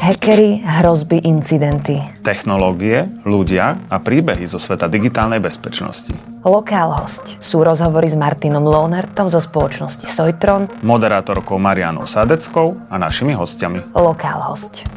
Hackery, hrozby, incidenty. Technológie, ľudia a príbehy zo sveta digitálnej bezpečnosti. Lokál host sú rozhovory s Martinom Lohnertom zo spoločnosti Sojtron, Moderátorkou Marianou Sadeckou a našimi hostiami. Lokál host.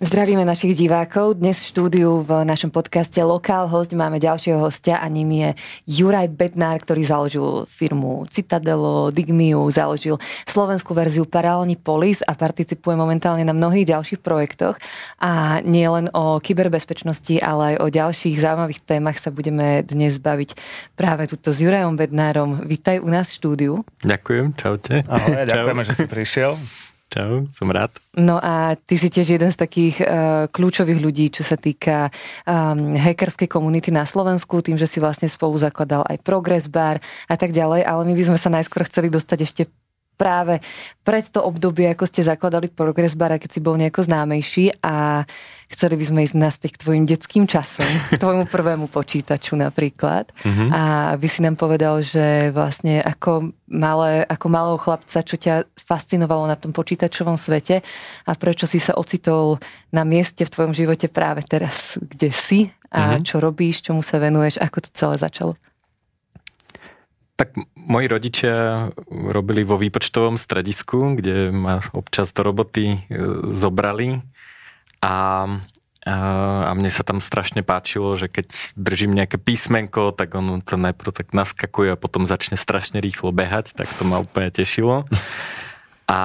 Zdravíme našich divákov. Dnes v štúdiu v našom podcaste Lokál host máme ďalšieho hostia a ním je Juraj Bednár, ktorý založil firmu Citadelo, Digmiu, založil slovenskú verziu Paralelní Polis a participuje momentálne na mnohých ďalších projektoch. A nie len o kyberbezpečnosti, ale aj o ďalších zaujímavých témach sa budeme dnes baviť práve tuto s Jurajom Bednárom. Vítaj u nás v štúdiu. Ďakujem, čaute. Ahoj, ďakujeme, že si prišiel. Čau, som rád. No a ty si tiež jeden z takých uh, kľúčových ľudí, čo sa týka um, hackerskej komunity na Slovensku, tým, že si vlastne spolu zakladal aj Progress Bar a tak ďalej, ale my by sme sa najskôr chceli dostať ešte práve pred to obdobie, ako ste zakladali Progress Bar, keď si bol nejako známejší a chceli by sme ísť naspäť k tvojim detským časom, k tvojmu prvému počítaču napríklad. Mm-hmm. A by si nám povedal, že vlastne ako, malé, ako malého chlapca, čo ťa fascinovalo na tom počítačovom svete a prečo si sa ocitol na mieste v tvojom živote práve teraz, kde si a mm-hmm. čo robíš, čomu sa venuješ, ako to celé začalo. Tak moji rodičia robili vo výpočtovom stredisku, kde ma občas do roboty e, zobrali a, a mne sa tam strašne páčilo, že keď držím nejaké písmenko, tak on to najprv tak naskakuje a potom začne strašne rýchlo behať, tak to ma úplne tešilo. A,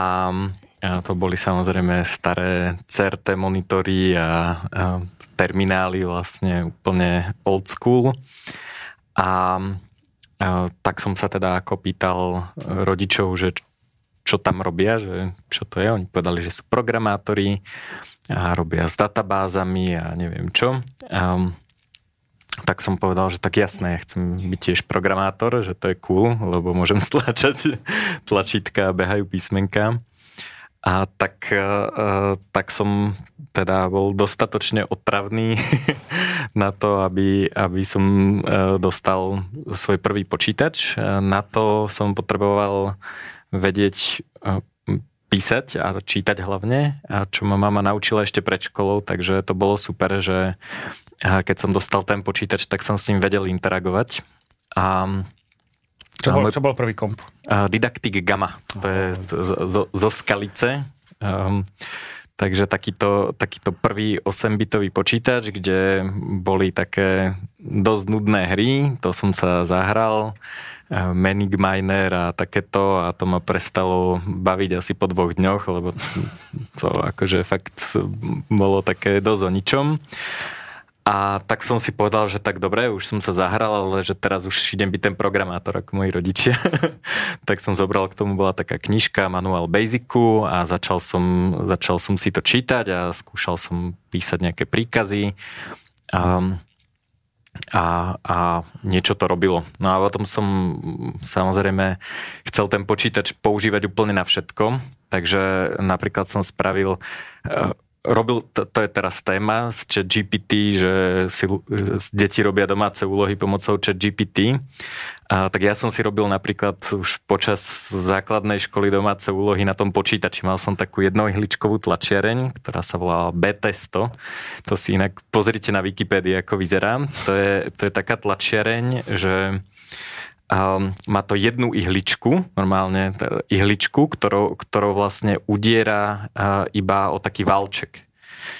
a to boli samozrejme staré CRT monitory a, a terminály vlastne úplne old school. A tak som sa teda ako pýtal rodičov, že čo tam robia, že čo to je. Oni povedali, že sú programátori a robia s databázami a neviem čo. A, tak som povedal, že tak jasné, ja chcem byť tiež programátor, že to je cool, lebo môžem stlačať tlačítka a behajú písmenka. A tak, uh, tak som teda bol dostatočne otravný na to, aby, aby som uh, dostal svoj prvý počítač. Na to som potreboval vedieť uh, písať a čítať hlavne, a čo ma mama naučila ešte pred školou, takže to bolo super, že keď som dostal ten počítač, tak som s ním vedel interagovať. A čo bol, čo bol prvý komp? Didaktik Gamma, to je zo, zo Skalice. Um, takže takýto, takýto prvý 8-bitový počítač, kde boli také dosť nudné hry, to som sa zahral. Manic Miner a takéto a to ma prestalo baviť asi po dvoch dňoch, lebo to akože fakt bolo také dosť o ničom. A tak som si povedal, že tak dobre, už som sa zahral, ale že teraz už idem byť ten programátor ako moji rodičia. tak som zobral, k tomu bola taká knižka Manual Basicu a začal som, začal som si to čítať a skúšal som písať nejaké príkazy. A, a, a niečo to robilo. No a potom som samozrejme chcel ten počítač používať úplne na všetko, takže napríklad som spravil robil, to, to je teraz téma z chat že si že deti robia domáce úlohy pomocou chat GPT. A, tak ja som si robil napríklad už počas základnej školy domáce úlohy na tom počítači. Mal som takú jednoihličkovú tlačiareň, ktorá sa volala BT100. To si inak pozrite na Wikipédii, ako vyzerá. To je, to je taká tlačiareň, že Um, má to jednu ihličku, normálne ihličku, ktorou, ktorou vlastne udiera uh, iba o taký valček.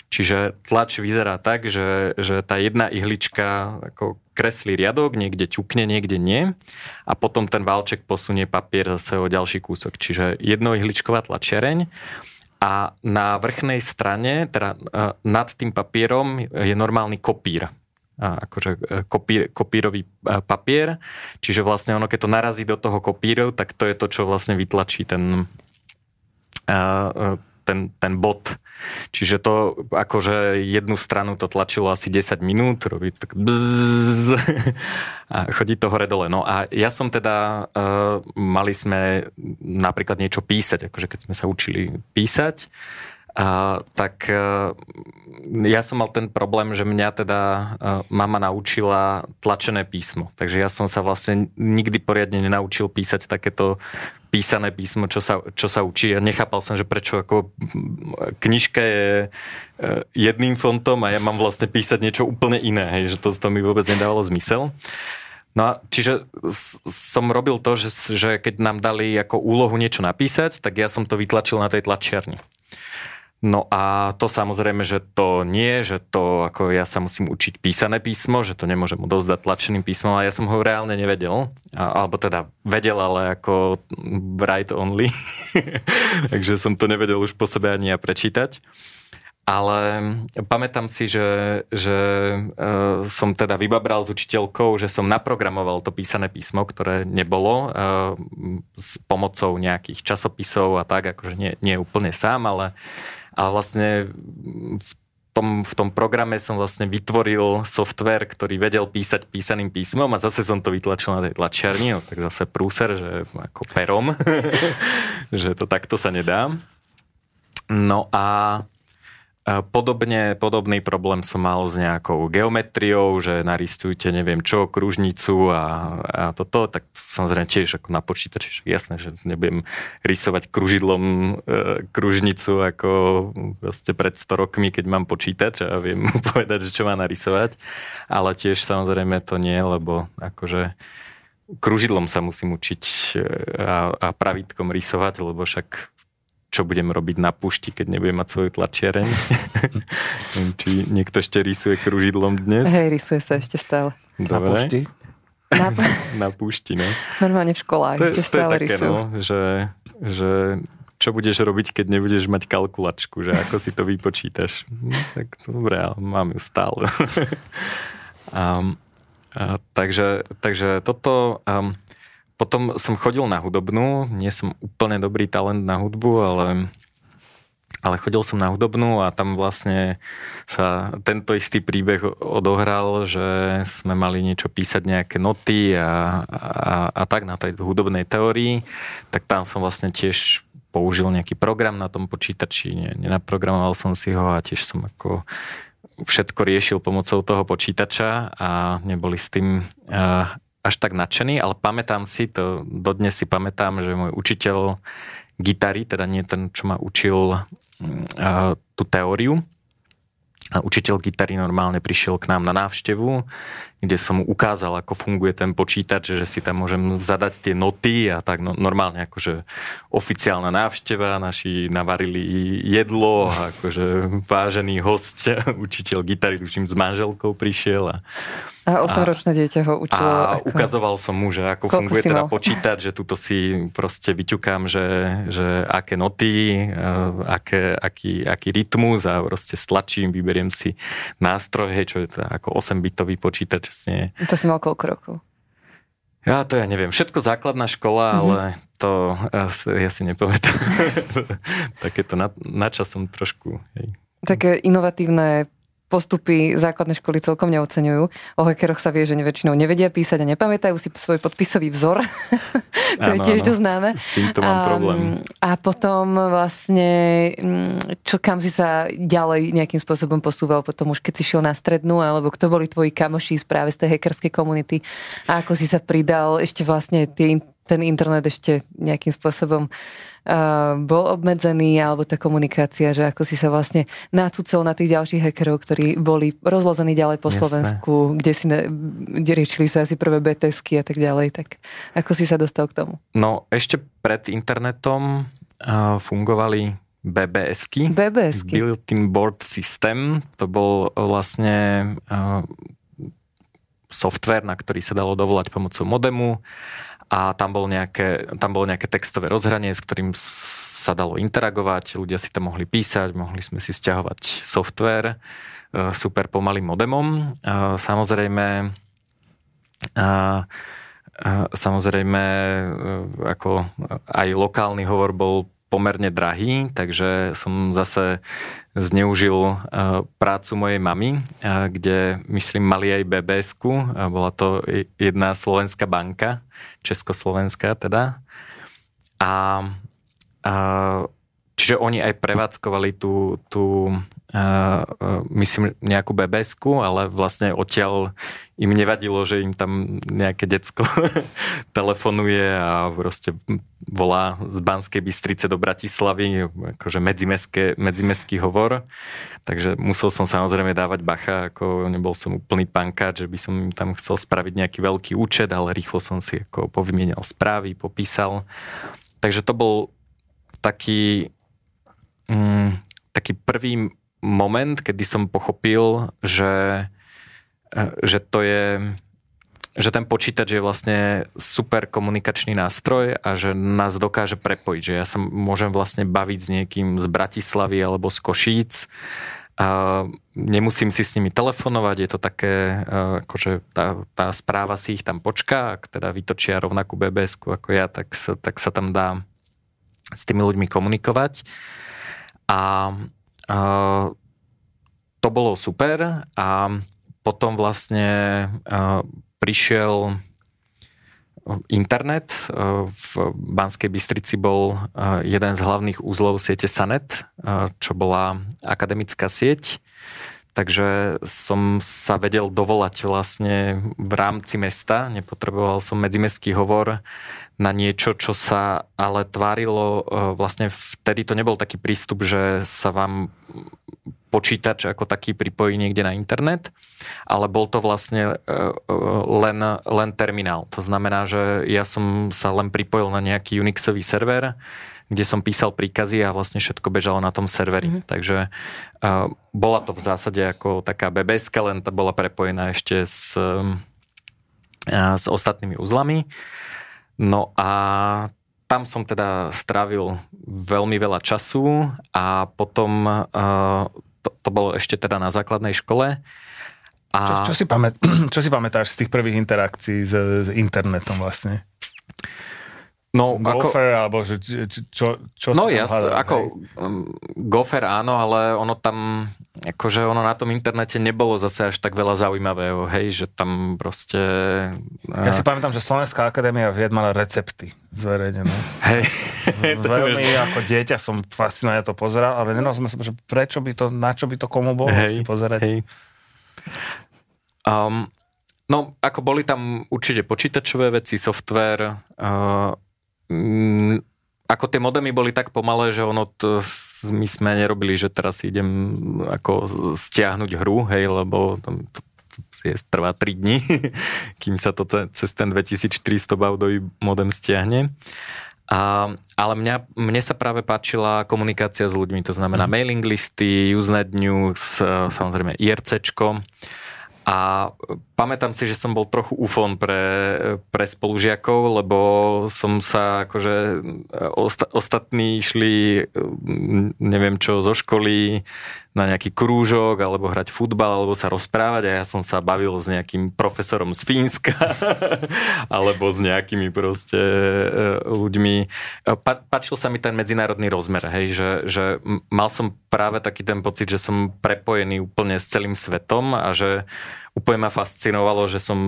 Čiže tlač vyzerá tak, že, že tá jedna ihlička ako kreslí riadok, niekde ťukne, niekde nie a potom ten válček posunie papier zase o ďalší kúsok. Čiže jednoihličková tlačiareň a na vrchnej strane, teda uh, nad tým papierom je normálny kopír akože e, kopír, kopírový e, papier, čiže vlastne ono, keď to narazí do toho kopíru, tak to je to, čo vlastne vytlačí ten, e, ten, ten bod. Čiže to akože jednu stranu to tlačilo asi 10 minút, robí tak bzzz, a chodí to hore dole. No a ja som teda, mali sme napríklad niečo písať, akože keď sme sa učili písať, a, tak a, e, ja som mal ten problém, že mňa teda e, mama naučila tlačené písmo. Takže ja som sa vlastne nikdy poriadne nenaučil písať takéto písané písmo, čo sa, čo sa učí. Ja nechápal som, že prečo ako knižka je e, jedným fontom a ja mám vlastne písať niečo úplne iné, hej, že to, to mi vôbec nedávalo zmysel. No a čiže som robil to, že, že keď nám dali ako úlohu niečo napísať, tak ja som to vytlačil na tej tlačiarni. No a to samozrejme, že to nie, že to ako ja sa musím učiť písané písmo, že to nemôžem odozdať tlačeným písmom a ja som ho reálne nevedel. A, alebo teda vedel, ale ako write only. Takže som to nevedel už po sebe ani ja prečítať. Ale pamätám si, že, že uh, som teda vybabral s učiteľkou, že som naprogramoval to písané písmo, ktoré nebolo uh, s pomocou nejakých časopisov a tak, akože nie, nie úplne sám, ale a vlastne v tom, v tom programe som vlastne vytvoril software, ktorý vedel písať písaným písmom a zase som to vytlačil na tej tlačiarni, no, tak zase prúser, že ako perom, že to takto sa nedá. No a Podobne, podobný problém som mal s nejakou geometriou, že naristujte neviem čo, kružnicu a, a toto, tak samozrejme tiež ako na počítači, jasné, že nebudem rysovať kružidlom e, kružnicu ako vlastne pred 100 rokmi, keď mám počítač a viem povedať, že čo má narysovať, ale tiež samozrejme to nie, lebo akože kružidlom sa musím učiť e, a, a pravítkom rysovať, lebo však čo budem robiť na pušti, keď nebudem mať svoju tlačiareň. či niekto ešte rysuje kružidlom dnes. Hej, rysuje sa ešte stále. Dobre. Na pušti? Na, na púšti, no. Normálne v školách to, ešte to stále je také, rysujú. No, že, že čo budeš robiť, keď nebudeš mať kalkulačku, že ako si to vypočítaš. No, tak dobre, ale mám ju stále. um, a, takže, takže toto... Um, potom som chodil na hudobnú, nie som úplne dobrý talent na hudbu, ale, ale chodil som na hudobnú a tam vlastne sa tento istý príbeh odohral, že sme mali niečo písať, nejaké noty a, a, a tak na tej hudobnej teórii, tak tam som vlastne tiež použil nejaký program na tom počítači, nenaprogramoval som si ho a tiež som ako všetko riešil pomocou toho počítača a neboli s tým až tak nadšený, ale pamätám si, to dodnes si pamätám, že môj učiteľ gitary, teda nie ten, čo ma učil uh, tú teóriu, a učiteľ gitary normálne prišiel k nám na návštevu, kde som ukázal, ako funguje ten počítač, že si tam môžem zadať tie noty a tak no, normálne akože oficiálna návšteva, naši navarili jedlo, akože vážený host, učiteľ gitary, tuším, s manželkou prišiel a a 8-ročné dieťa ho učilo. A ako... ukazoval som mu, že ako funguje teda počítať, že tuto si proste vyťukám, že, že aké noty, uh, aké, aký, aký rytmus a proste stlačím, vyberiem si nástroj, hej, čo je to ako 8-bitový počítač. Vlastne. To si mal koľko rokov? Ja to ja neviem. Všetko základná škola, mm-hmm. ale to ja, ja si nepamätám. Takéto na, na časom trošku. Hej. Také inovatívne postupy základné školy celkom neocenujú. O hackeroch sa vie, že väčšinou nevedia písať a nepamätajú si svoj podpisový vzor. to je tiež dosť známe. S týmto mám a, problém. A potom vlastne, mm, čo kam si sa ďalej nejakým spôsobom posúval potom už keď si šiel na strednú, alebo kto boli tvoji kamoši práve z tej hackerskej komunity a ako si sa pridal ešte vlastne tie ten internet ešte nejakým spôsobom uh, bol obmedzený, alebo tá komunikácia, že ako si sa vlastne nacúcel na tých ďalších hackerov, ktorí boli rozlazení ďalej po Jasné. Slovensku, kde si ne, kde riešili sa asi prvé BTSky a tak ďalej, tak ako si sa dostal k tomu? No ešte pred internetom uh, fungovali BBSky. BBSky. Built-in Board System. To bol vlastne uh, software, na ktorý sa dalo dovolať pomocou modemu a tam, bol nejaké, tam bolo nejaké textové rozhranie, s ktorým sa dalo interagovať, ľudia si tam mohli písať, mohli sme si stiahovať software e, super pomalým modemom. E, samozrejme, e, samozrejme ako aj lokálny hovor bol pomerne drahý, takže som zase zneužil prácu mojej mamy, kde myslím mali aj BBS-ku, bola to jedna slovenská banka, československá teda. A, a čiže oni aj prevádzkovali tú, tú uh, myslím, nejakú bebesku, ale vlastne odtiaľ im nevadilo, že im tam nejaké decko telefonuje a proste volá z Banskej Bystrice do Bratislavy, akože medzimestský hovor. Takže musel som samozrejme dávať bacha, ako nebol som úplný pankáč, že by som im tam chcel spraviť nejaký veľký účet, ale rýchlo som si ako povymienial správy, popísal. Takže to bol taký, mm, taký prvý moment, kedy som pochopil, že že to je že ten počítač je vlastne super komunikačný nástroj a že nás dokáže prepojiť, že ja sa môžem vlastne baviť s niekým z Bratislavy alebo z Košíc a nemusím si s nimi telefonovať, je to také, akože tá, tá správa si ich tam počká, ak teda vytočia rovnakú bbs ako ja, tak sa, tak sa tam dá s tými ľuďmi komunikovať. A, a to bolo super a potom vlastne prišiel internet. V Banskej Bystrici bol jeden z hlavných úzlov siete Sanet, čo bola akademická sieť. Takže som sa vedel dovolať vlastne v rámci mesta. Nepotreboval som medzimestský hovor na niečo, čo sa ale tvárilo, vlastne vtedy to nebol taký prístup, že sa vám počítač ako taký pripojí niekde na internet, ale bol to vlastne e, e, len, len terminál. To znamená, že ja som sa len pripojil na nejaký Unixový server, kde som písal príkazy a vlastne všetko bežalo na tom serveri. Mm-hmm. Takže uh, bola to v zásade ako taká bbs len to bola prepojená ešte s, uh, s ostatnými uzlami. No a tam som teda strávil veľmi veľa času a potom uh, to, to bolo ešte teda na základnej škole. A... Čo, čo, si pamät, čo si pamätáš z tých prvých interakcií s, s internetom vlastne? No, Gofer, ako, alebo že, čo, čo No jasne, ako um, Gofer áno, ale ono tam, akože ono na tom internete nebolo zase až tak veľa zaujímavého, hej, že tam proste... Ja si pamätám, že Slovenská akadémia vied mala recepty zverejnené. Hej. Veľmi ako dieťa som fascinovaný to pozeral, ale nerozumiem sa, že prečo by to, na čo by to komu bolo hej, si pozerať. Hej. Um, no, ako boli tam určite počítačové veci, software, uh, mm, ako tie modemy boli tak pomalé, že ono to, my sme nerobili, že teraz idem ako stiahnuť hru, hej, lebo tam to, je, trvá 3 dní, kým sa to cez ten 2400 baudový modem stiahne. A, ale mňa, mne sa práve páčila komunikácia s ľuďmi, to znamená mm. mailing listy, Usenet News, samozrejme IRCčko. A pamätám si, že som bol trochu ufon pre, pre spolužiakov, lebo som sa akože osta, ostatní išli neviem čo zo školy na nejaký krúžok alebo hrať futbal alebo sa rozprávať a ja som sa bavil s nejakým profesorom z Fínska alebo s nejakými proste e, ľuďmi. Pa, pačil sa mi ten medzinárodný rozmer, hej, že, že mal som práve taký ten pocit, že som prepojený úplne s celým svetom a že úplne ma fascinovalo, že som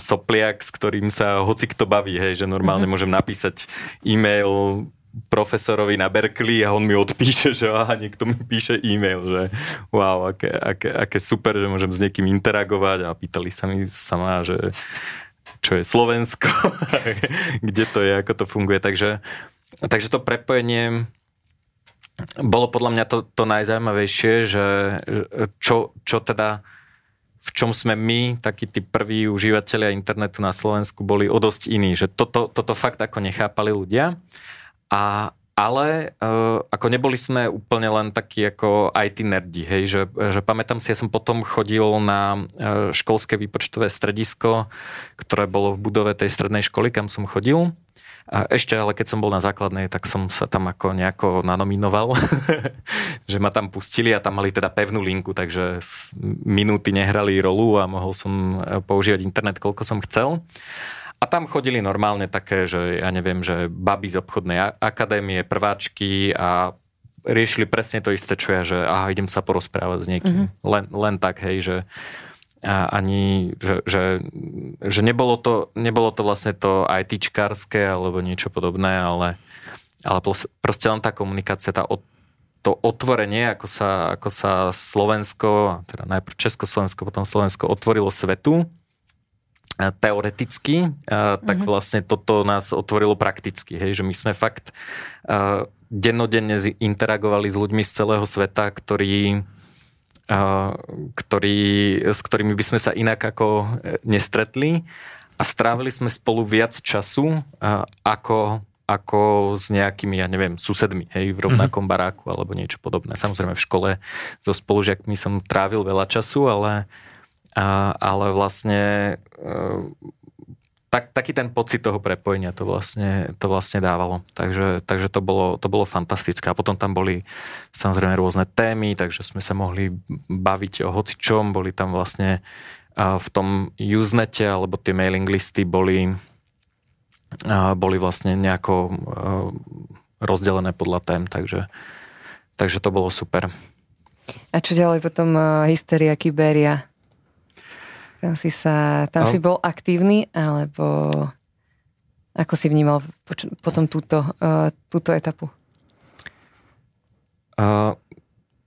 sopliak, s ktorým sa hoci kto baví, hej, že normálne mm-hmm. môžem napísať e-mail profesorovi na Berkeley a on mi odpíše, že aha, niekto mi píše e-mail, že wow, aké, aké, aké super, že môžem s niekým interagovať a pýtali sa mi sama, že čo je Slovensko, kde to je, ako to funguje. Takže, takže to prepojenie bolo podľa mňa to, to najzaujímavejšie, že čo, čo teda v čom sme my, takí tí prví užívateľia internetu na Slovensku, boli o dosť iní. Že toto, toto fakt ako nechápali ľudia. A, ale uh, ako neboli sme úplne len takí ako IT nerdi, hej, že, že pamätám si, ja som potom chodil na uh, školské výpočtové stredisko, ktoré bolo v budove tej strednej školy, kam som chodil a ešte, ale keď som bol na základnej, tak som sa tam ako nejako nanominoval, že ma tam pustili a tam mali teda pevnú linku, takže minúty nehrali rolu a mohol som e, používať internet, koľko som chcel. A tam chodili normálne také, že ja neviem, že baby z obchodnej akadémie, prváčky a riešili presne to isté, čo ja, že aha, idem sa porozprávať s niekým. Mm-hmm. Len, len tak, hej, že a ani, že, že, že nebolo, to, nebolo to vlastne to ITčkárske alebo niečo podobné, ale, ale proste len tá komunikácia, tá, to otvorenie, ako sa, ako sa Slovensko, teda najprv Československo, potom Slovensko otvorilo svetu, teoreticky, mm-hmm. tak mhm. vlastne toto nás otvorilo prakticky. Hej, že my sme fakt dennodenne interagovali s ľuďmi z celého sveta, ktorí, ktorí, s ktorými by sme sa inak ako e, nestretli a strávili sme spolu viac času ako, ako s nejakými, ja neviem, susedmi, hej, v rovnakom mm-hmm. baráku alebo niečo podobné. Samozrejme v škole so spolužiakmi som trávil veľa času, ale a, ale vlastne e, tak, taký ten pocit toho prepojenia to vlastne, to vlastne dávalo. Takže, takže to, bolo, to bolo fantastické. A potom tam boli samozrejme rôzne témy, takže sme sa mohli baviť o hocičom. Boli tam vlastne v tom Usenete, alebo tie mailing listy boli, boli vlastne nejako e, rozdelené podľa tém, takže, takže to bolo super. A čo ďalej potom hysteria, kyberia? Tam si sa, tam no. si bol aktívny, alebo ako si vnímal potom túto, uh, túto etapu? Uh,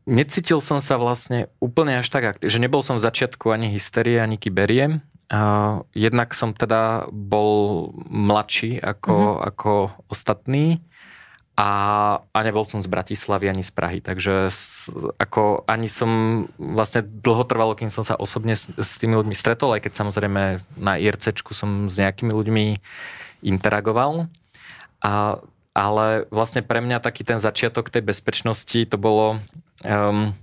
necítil som sa vlastne úplne až tak aktívny, že nebol som v začiatku ani hysterie, ani kyberie. Uh, jednak som teda bol mladší ako, uh-huh. ako ostatní a, a nebol som z Bratislavy ani z Prahy, takže s, ako ani som vlastne dlho trvalo, kým som sa osobne s, s tými ľuďmi stretol, aj keď samozrejme na IRCčku som s nejakými ľuďmi interagoval. A, ale vlastne pre mňa taký ten začiatok tej bezpečnosti to bolo um,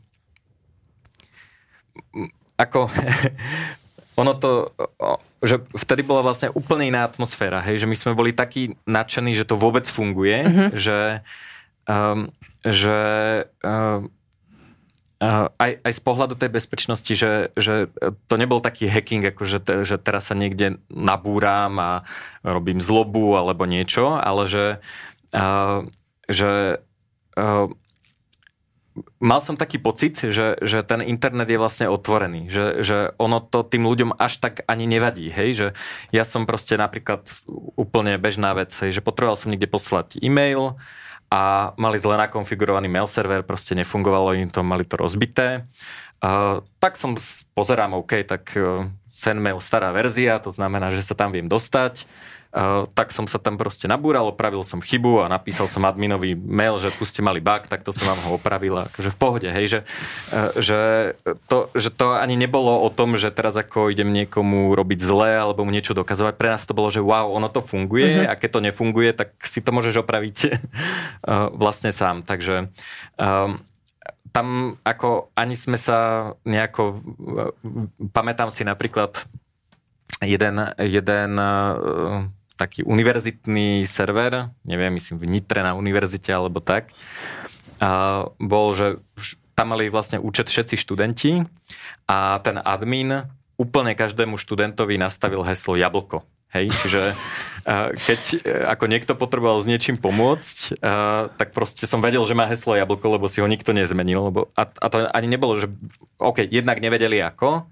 ako ono to, že vtedy bola vlastne úplne iná atmosféra, hej, že my sme boli takí nadšení, že to vôbec funguje, mm-hmm. že, um, že um, aj, aj z pohľadu tej bezpečnosti, že, že to nebol taký hacking, ako že, te, že teraz sa niekde nabúram a robím zlobu alebo niečo, ale že, uh, že uh, mal som taký pocit, že, že ten internet je vlastne otvorený, že, že ono to tým ľuďom až tak ani nevadí, hej, že ja som proste napríklad úplne bežná vec, hej, že potreboval som niekde poslať e-mail a mali zle nakonfigurovaný mail server, proste nefungovalo im to, mali to rozbité. Uh, tak som pozerám, OK, tak uh, send mail stará verzia, to znamená, že sa tam viem dostať tak som sa tam proste nabúral, opravil som chybu a napísal som adminový mail, že tu ste mali bug, tak to som vám ho opravil. Akože v pohode, hej, že, uh, že, to, že to ani nebolo o tom, že teraz ako idem niekomu robiť zle alebo mu niečo dokazovať. Pre nás to bolo, že wow, ono to funguje uh-huh. a keď to nefunguje, tak si to môžeš opraviť uh, vlastne sám. Takže um, tam ako ani sme sa nejako, pamätám si napríklad jeden, jeden taký univerzitný server, neviem, myslím v Nitre na univerzite alebo tak, a bol, že tam mali vlastne účet všetci študenti a ten admin úplne každému študentovi nastavil heslo jablko. Hej, čiže keď e, ako niekto potreboval s niečím pomôcť, tak proste som vedel, že má heslo jablko, lebo si ho nikto nezmenil. Lebo, a, a to ani nebolo, že OK, jednak nevedeli ako,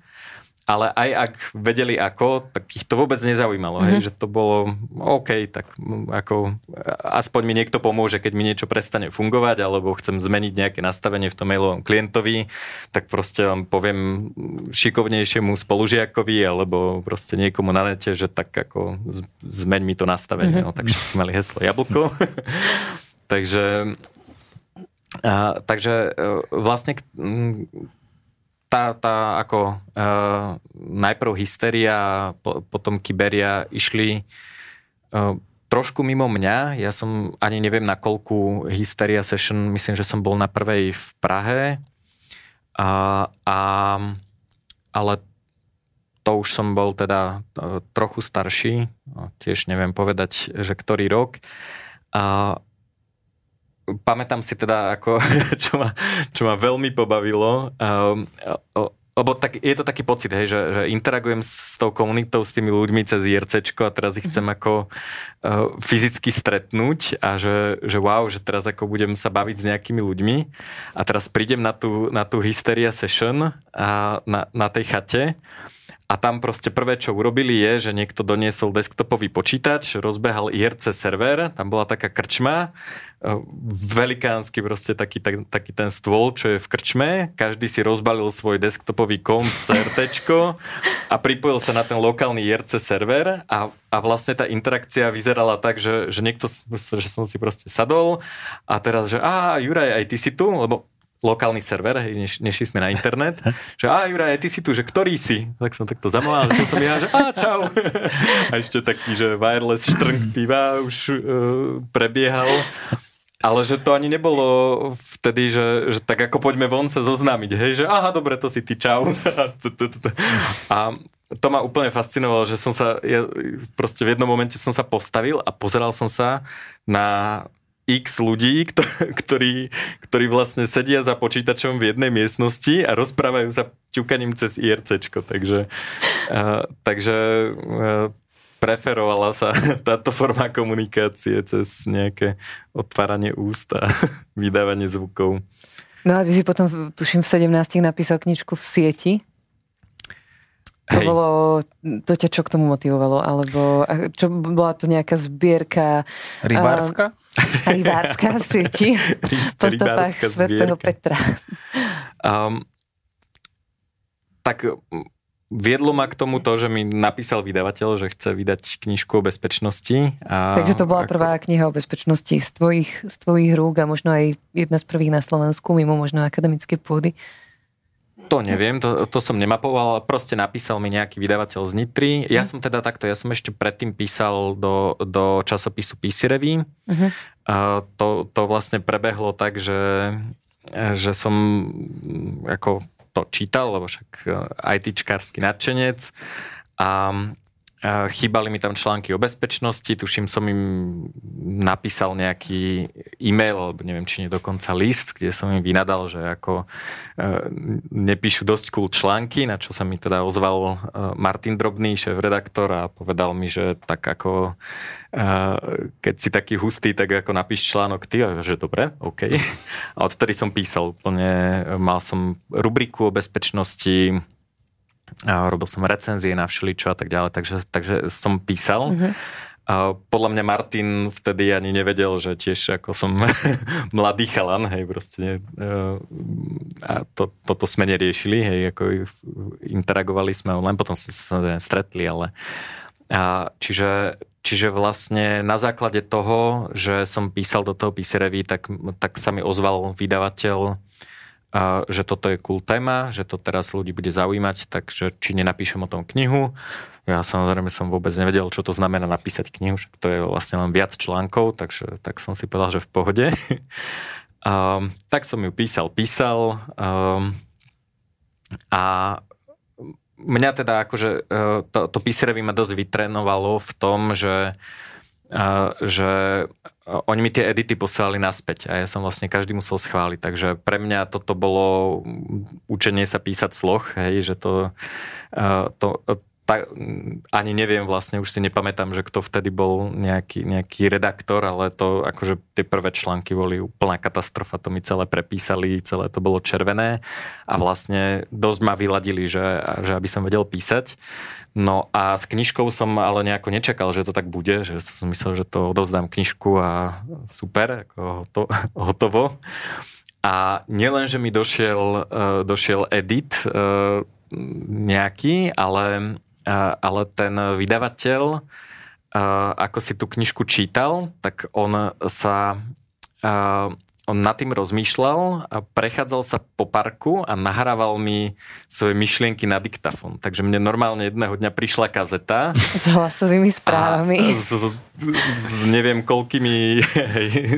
ale aj ak vedeli ako, tak ich to vôbec nezaujímalo, mm-hmm. hej, mhm. že to bolo OK, tak ako aspoň mi niekto pomôže, keď mi niečo prestane fungovať, alebo chcem zmeniť nejaké nastavenie v tom mailovom klientovi, tak proste poviem šikovnejšiemu spolužiakovi, alebo proste niekomu na nete, že tak ako zmeň mi to nastavenie, mm-hmm. no tak všetci mali heslo jablko. takže a, takže e, vlastne tá, tá ako uh, najprv hysteria, po, potom kyberia išli uh, trošku mimo mňa. Ja som ani neviem na koľku hysteria session, myslím, že som bol na prvej v Prahe. A, a, ale to už som bol teda uh, trochu starší, tiež neviem povedať, že ktorý rok. A, pamätám si teda, ako, čo, ma, čo ma veľmi pobavilo, um, lebo tak, je to taký pocit, hej, že, že interagujem s, s tou komunitou, s tými ľuďmi cez IRC a teraz ich chcem mhm. ako uh, fyzicky stretnúť a že, že wow, že teraz ako budem sa baviť s nejakými ľuďmi. A teraz prídem na tú, na tú hysteria session a na, na tej chate a tam proste prvé, čo urobili je, že niekto doniesol desktopový počítač, rozbehal IRC server, tam bola taká krčma, e, velikánsky proste taký, tak, taký ten stôl, čo je v krčme, každý si rozbalil svoj desktopový komp CRT a pripojil sa na ten lokálny IRC server a, a vlastne tá interakcia vyzerala tak, že, že niekto, že som si proste sadol a teraz, že a Juraj, aj ty si tu, lebo lokálny server, hej, než, nešli sme na internet, že a Juraj, ty si tu, že ktorý si? Tak som takto zavolal, že som ja, že a čau. A ešte taký, že wireless štrnk piva už uh, prebiehal. Ale že to ani nebolo vtedy, že, že tak ako poďme von sa zoznámiť, hej, že aha, dobre, to si ty, čau. A to ma úplne fascinovalo, že som sa, ja proste v jednom momente som sa postavil a pozeral som sa na x ľudí, ktorí, ktorí vlastne sedia za počítačom v jednej miestnosti a rozprávajú sa ťukaním cez IRC. Takže, takže preferovala sa táto forma komunikácie cez nejaké otváranie úst a vydávanie zvukov. No a ty si potom, tuším, v 17 napísal knižku v sieti. To Hej. bolo, to ťa čo k tomu motivovalo? Alebo čo, bola to nejaká zbierka? Rybárska? Uh, rybárska v sieti po stopách svätého Petra. Um, tak viedlo ma k tomu to, že mi napísal vydavateľ, že chce vydať knižku o bezpečnosti. A Takže to bola ako... prvá kniha o bezpečnosti z tvojich, z tvojich rúk a možno aj jedna z prvých na Slovensku, mimo možno akademické pôdy. To neviem, to, to som nemapoval, proste napísal mi nejaký vydavateľ z Nitry. Ja mm. som teda takto, ja som ešte predtým písal do, do časopisu PC Review. Mm-hmm. A to, to vlastne prebehlo tak, že, že som ako to čítal, lebo však ITčkársky nadšenec a Chýbali mi tam články o bezpečnosti, tuším som im napísal nejaký e-mail, alebo neviem, či nie dokonca list, kde som im vynadal, že ako e, nepíšu dosť cool články, na čo sa mi teda ozval e, Martin Drobný, šéf-redaktor a povedal mi, že tak ako e, keď si taký hustý, tak ako napíš článok ty, a že dobre, OK. A odtedy som písal úplne, mal som rubriku o bezpečnosti, a robil som recenzie na všeličo a tak ďalej, takže, takže som písal. Mm-hmm. A podľa mňa Martin vtedy ani nevedel, že tiež ako som mladý chalan, hej, proste ne, a to, toto sme neriešili, hej, ako interagovali sme len potom sme sa stretli, ale a čiže, čiže vlastne na základe toho, že som písal do toho písereví, tak, tak sa mi ozval vydavateľ že toto je cool téma, že to teraz ľudí bude zaujímať, takže či nenapíšem o tom knihu. Ja samozrejme som vôbec nevedel, čo to znamená napísať knihu, že to je vlastne len viac článkov, takže tak som si povedal, že v pohode. um, tak som ju písal, písal um, a mňa teda akože uh, to, to píserevi ma dosť vytrenovalo v tom, že že oni mi tie edity posielali naspäť a ja som vlastne každý musel schváliť, takže pre mňa toto bolo učenie sa písať sloh, hej, že to, to, tak, ani neviem vlastne, už si nepamätám, že kto vtedy bol nejaký, nejaký redaktor, ale to akože tie prvé články boli úplná katastrofa, to mi celé prepísali, celé to bolo červené a vlastne dosť ma vyladili, že, že aby som vedel písať. No a s knižkou som ale nejako nečakal, že to tak bude, že som myslel, že to odovzdám knižku a super, ako to, hotovo. A nielen, že mi došiel, uh, došiel edit uh, nejaký, ale, ale ten vydavateľ, ako si tú knižku čítal, tak on sa on nad tým rozmýšľal a prechádzal sa po parku a nahrával mi svoje myšlienky na diktafón. Takže mne normálne jedného dňa prišla kazeta. S hlasovými správami. S, s, s neviem koľkými,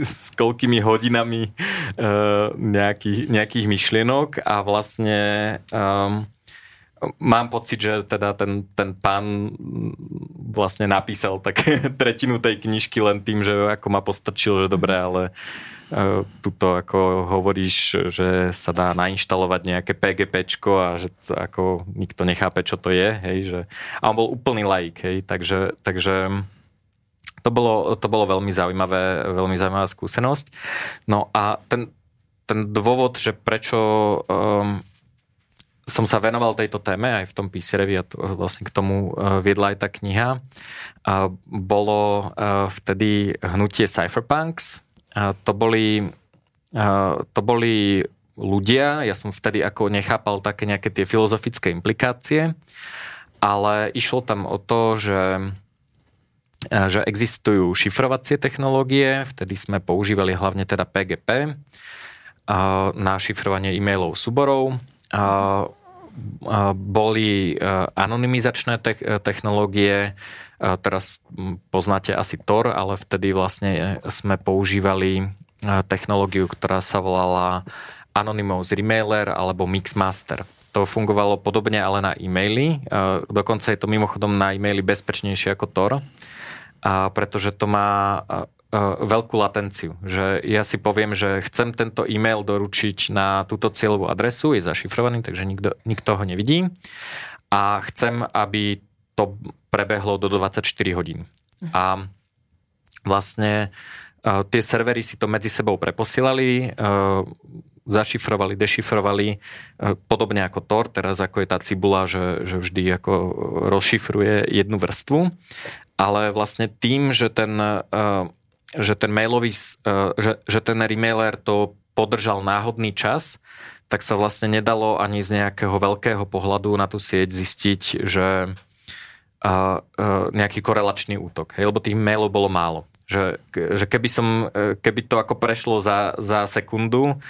s koľkými hodinami uh, nejakých, nejakých myšlienok a vlastne um, mám pocit, že teda ten, ten pán vlastne napísal tak tretinu tej knižky len tým, že ako ma postrčil, že dobre, ale E, tuto ako hovoríš, že sa dá nainštalovať nejaké PGPčko a že ako nikto nechápe, čo to je, hej, že a on bol úplný laik, hej, takže, takže to bolo, to bolo veľmi zaujímavé, veľmi zaujímavá skúsenosť. No a ten, ten dôvod, že prečo um, som sa venoval tejto téme aj v tom píserevi a to, vlastne k tomu viedla aj tá kniha. Bolo vtedy hnutie Cypherpunks. To boli, to boli ľudia, ja som vtedy ako nechápal také nejaké tie filozofické implikácie, ale išlo tam o to, že že existujú šifrovacie technológie, vtedy sme používali hlavne teda PGP na šifrovanie e-mailov súborov. Boli anonymizačné technológie, teraz poznáte asi Tor, ale vtedy vlastne sme používali technológiu, ktorá sa volala Anonymous Remailer alebo Mixmaster. To fungovalo podobne ale na e-maily. Dokonca je to mimochodom na e-maily bezpečnejšie ako Tor, pretože to má veľkú latenciu. Že ja si poviem, že chcem tento e-mail doručiť na túto cieľovú adresu, je zašifrovaný, takže nikto, nikto ho nevidí. A chcem, aby to prebehlo do 24 hodín. A vlastne tie servery si to medzi sebou preposielali, zašifrovali, dešifrovali, e, podobne ako Tor, teraz ako je tá cibula, že, že vždy ako rozšifruje jednu vrstvu, ale vlastne tým, že ten, e, že ten mailový, e, že, že ten remailer to podržal náhodný čas, tak sa vlastne nedalo ani z nejakého veľkého pohľadu na tú sieť zistiť, že nejaký korelačný útok. Hej, lebo tých mailov bolo málo. Že, že keby, som, keby to ako prešlo za, za sekundu,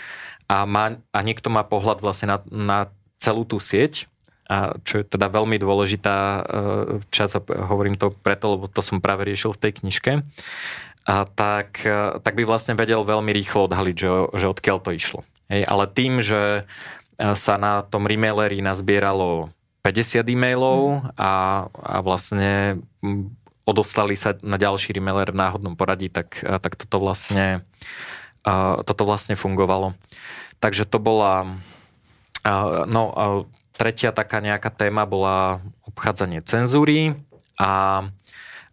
a, má, a niekto má pohľad vlastne na, na celú tú sieť, a čo je teda veľmi dôležitá e, časť, hovorím to preto, lebo to som práve riešil v tej knižke, a tak, e, tak by vlastne vedel veľmi rýchlo odhaliť, že, že odkiaľ to išlo. Hej, ale tým, že e, sa na tom remaileri nazbieralo 50 e-mailov a, a vlastne odostali sa na ďalší remailer v náhodnom poradí, tak, tak toto vlastne toto vlastne fungovalo. Takže to bola... No, tretia taká nejaká téma bola obchádzanie cenzúry a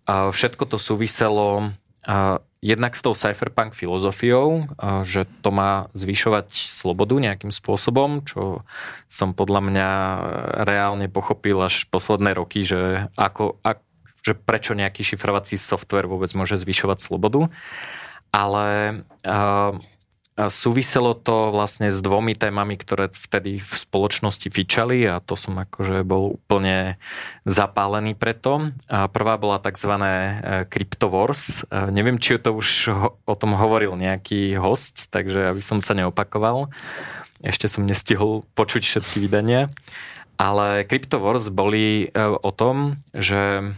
všetko to súviselo jednak s tou cypherpunk filozofiou, že to má zvyšovať slobodu nejakým spôsobom, čo som podľa mňa reálne pochopil až posledné roky, že, ako, ak, že prečo nejaký šifrovací software vôbec môže zvyšovať slobodu. Ale uh, súviselo to vlastne s dvomi témami, ktoré vtedy v spoločnosti fičali a to som akože bol úplne zapálený preto. A prvá bola tzv. Crypto Wars. Neviem, či to už o tom hovoril nejaký host, takže aby som sa neopakoval. Ešte som nestihol počuť všetky vydania. Ale Crypto Wars boli o tom, že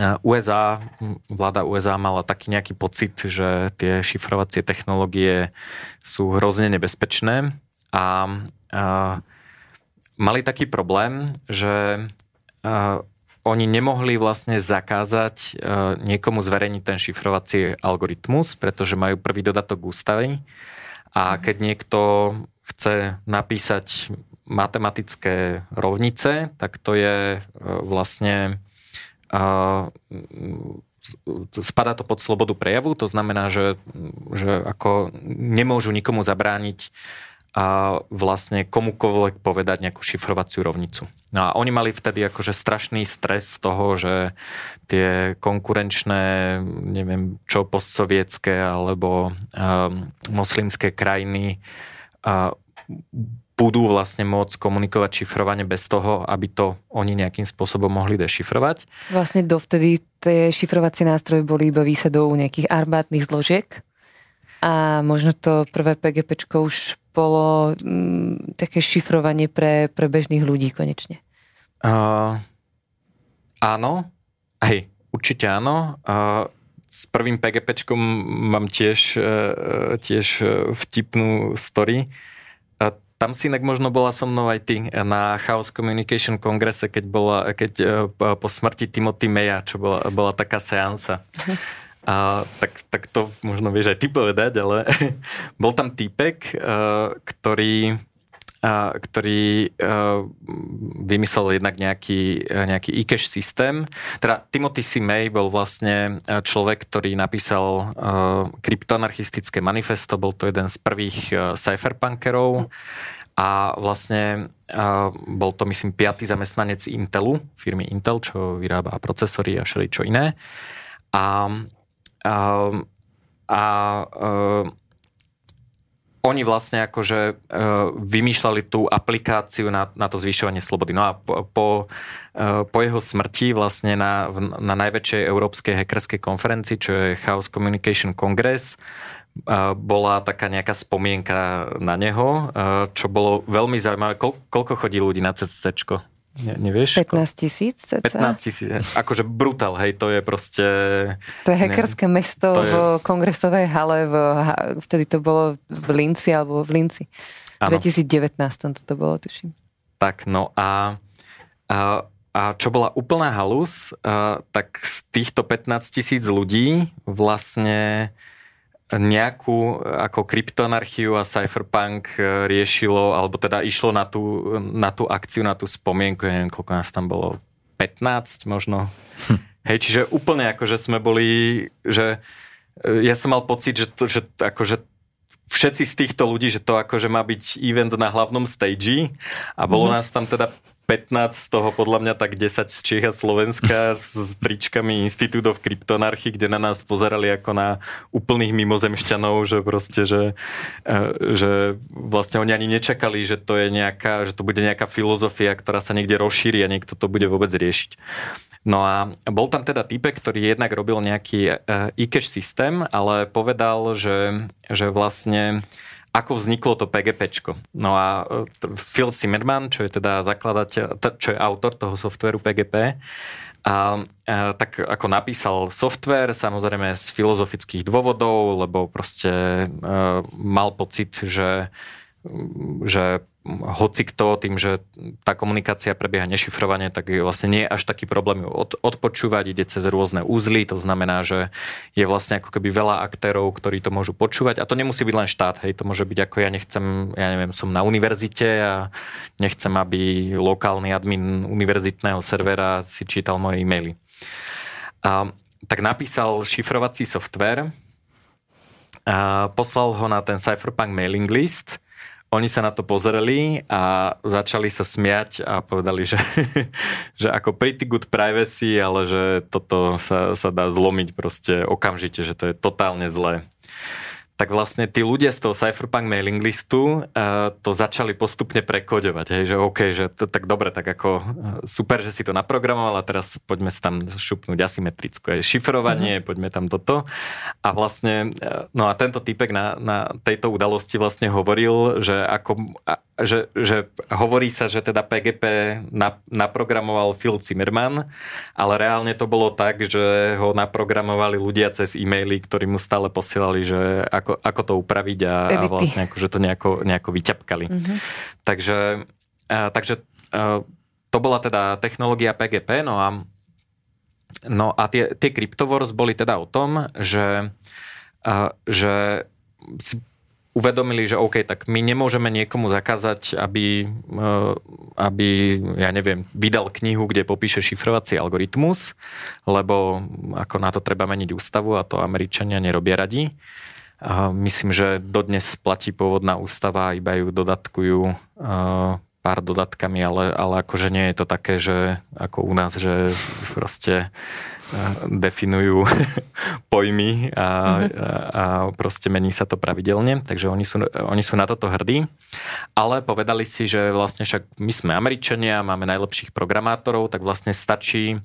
USA, vláda USA mala taký nejaký pocit, že tie šifrovacie technológie sú hrozne nebezpečné a, a mali taký problém, že a, oni nemohli vlastne zakázať a, niekomu zverejniť ten šifrovací algoritmus, pretože majú prvý dodatok ústavy. A keď niekto chce napísať matematické rovnice, tak to je vlastne spadá to pod slobodu prejavu, to znamená, že, že ako nemôžu nikomu zabrániť a vlastne komukoľvek povedať nejakú šifrovaciu rovnicu. No a oni mali vtedy akože strašný stres z toho, že tie konkurenčné, neviem čo, postsovietské alebo um, moslimské krajiny uh, budú vlastne môcť komunikovať šifrovanie bez toho, aby to oni nejakým spôsobom mohli dešifrovať. Vlastne dovtedy tie šifrovacie nástroje boli iba výsadou nejakých armádnych zložiek a možno to prvé PGP už bolo mm, také šifrovanie pre, pre bežných ľudí konečne. Uh, áno, hej, určite áno. Uh, s prvým PGP mám tiež, uh, tiež vtipnú story. Tam si inak možno bola so mnou aj ty na Chaos Communication kongrese, keď, bola, keď e, po smrti Timothy Maya, čo bola, bola taká seansa. A, tak, tak to možno vieš aj ty povedať, ale bol tam týpek, e, ktorý ktorý vymyslel jednak nejaký, nejaký e-cash systém. Teda Timothy C. May bol vlastne človek, ktorý napísal kryptoanarchistické manifesto, bol to jeden z prvých cypherpunkerov a vlastne bol to, myslím, piatý zamestnanec Intelu, firmy Intel, čo vyrába procesory a všeličo iné. A, a, a oni vlastne akože uh, vymýšľali tú aplikáciu na, na to zvyšovanie slobody. No a po, po, po jeho smrti vlastne na, na najväčšej európskej hackerskej konferencii, čo je Chaos Communication Congress, uh, bola taká nejaká spomienka na neho, čo bolo veľmi zaujímavé. Koľko chodí ľudí na CCC? Ne, nevieš? 15 tisíc 15 tisíc, akože brutál, hej, to je proste... To je hackerské ne, mesto v je... kongresovej hale, v, vtedy to bolo v Linci alebo v Linci. V 2019 to bolo, tuším. Tak, no a, a, a čo bola úplná halus, a, tak z týchto 15 tisíc ľudí vlastne nejakú ako kryptonarchiu a cypherpunk e, riešilo, alebo teda išlo na tú, na tú akciu, na tú spomienku, ja neviem, koľko nás tam bolo, 15 možno. Hm. Hej, čiže úplne ako, že sme boli, že e, ja som mal pocit, že, to, že akože všetci z týchto ľudí, že to akože má byť event na hlavnom stage a bolo mm. nás tam teda 15, z toho podľa mňa tak 10 z Čech a Slovenska s tričkami Institute of Cryptonarchy, kde na nás pozerali ako na úplných mimozemšťanov, že proste, že, e, že vlastne oni ani nečakali, že to je nejaká, že to bude nejaká filozofia, ktorá sa niekde rozšíri a niekto to bude vôbec riešiť. No a bol tam teda typek, ktorý jednak robil nejaký e, e-cash systém, ale povedal, že, že vlastne ako vzniklo to PGPčko. No a e, Phil Zimmerman, čo je teda zakladateľ, čo je autor toho softveru PGP, a, a e, tak ako napísal software, samozrejme z filozofických dôvodov, lebo proste e, mal pocit, že že hoci kto tým, že tá komunikácia prebieha nešifrovane, tak je vlastne nie až taký problém ju od, odpočúvať, ide cez rôzne úzly, to znamená, že je vlastne ako keby veľa aktérov, ktorí to môžu počúvať. A to nemusí byť len štát, hej, to môže byť ako ja nechcem, ja neviem, som na univerzite a nechcem, aby lokálny admin univerzitného servera si čítal moje e-maily. A, tak napísal šifrovací software, a poslal ho na ten Cypherpunk mailing list oni sa na to pozreli a začali sa smiať a povedali, že, že ako pretty good privacy, ale že toto sa, sa dá zlomiť proste okamžite, že to je totálne zlé tak vlastne tí ľudia z toho Cypherpunk mailing listu uh, to začali postupne prekodovať, hej, že OK, že to, tak dobre, tak ako uh, super, že si to naprogramoval a teraz poďme si tam šupnúť asymetrické šifrovanie, mm-hmm. poďme tam toto. A vlastne, uh, no a tento typek na, na tejto udalosti vlastne hovoril, že ako, že, že hovorí sa, že teda PGP na, naprogramoval Phil Zimmerman, ale reálne to bolo tak, že ho naprogramovali ľudia cez e-maily, ktorí mu stále posielali, že ako ako, ako to upraviť a, a vlastne akože to nejako, nejako vyťapkali. Mm-hmm. Takže, a, takže a, to bola teda technológia PGP, no a, no a tie, tie Cryptovors boli teda o tom, že, a, že si uvedomili, že OK, tak my nemôžeme niekomu zakázať, aby, aby, ja neviem, vydal knihu, kde popíše šifrovací algoritmus, lebo ako na to treba meniť ústavu a to Američania nerobia radi. Myslím, že dodnes platí pôvodná ústava, iba ju dodatkujú pár dodatkami, ale, ale akože nie je to také, že ako u nás, že proste definujú pojmy a, mm-hmm. a, a proste mení sa to pravidelne, takže oni sú, oni sú na toto hrdí. Ale povedali si, že vlastne však my sme Američania, máme najlepších programátorov, tak vlastne stačí,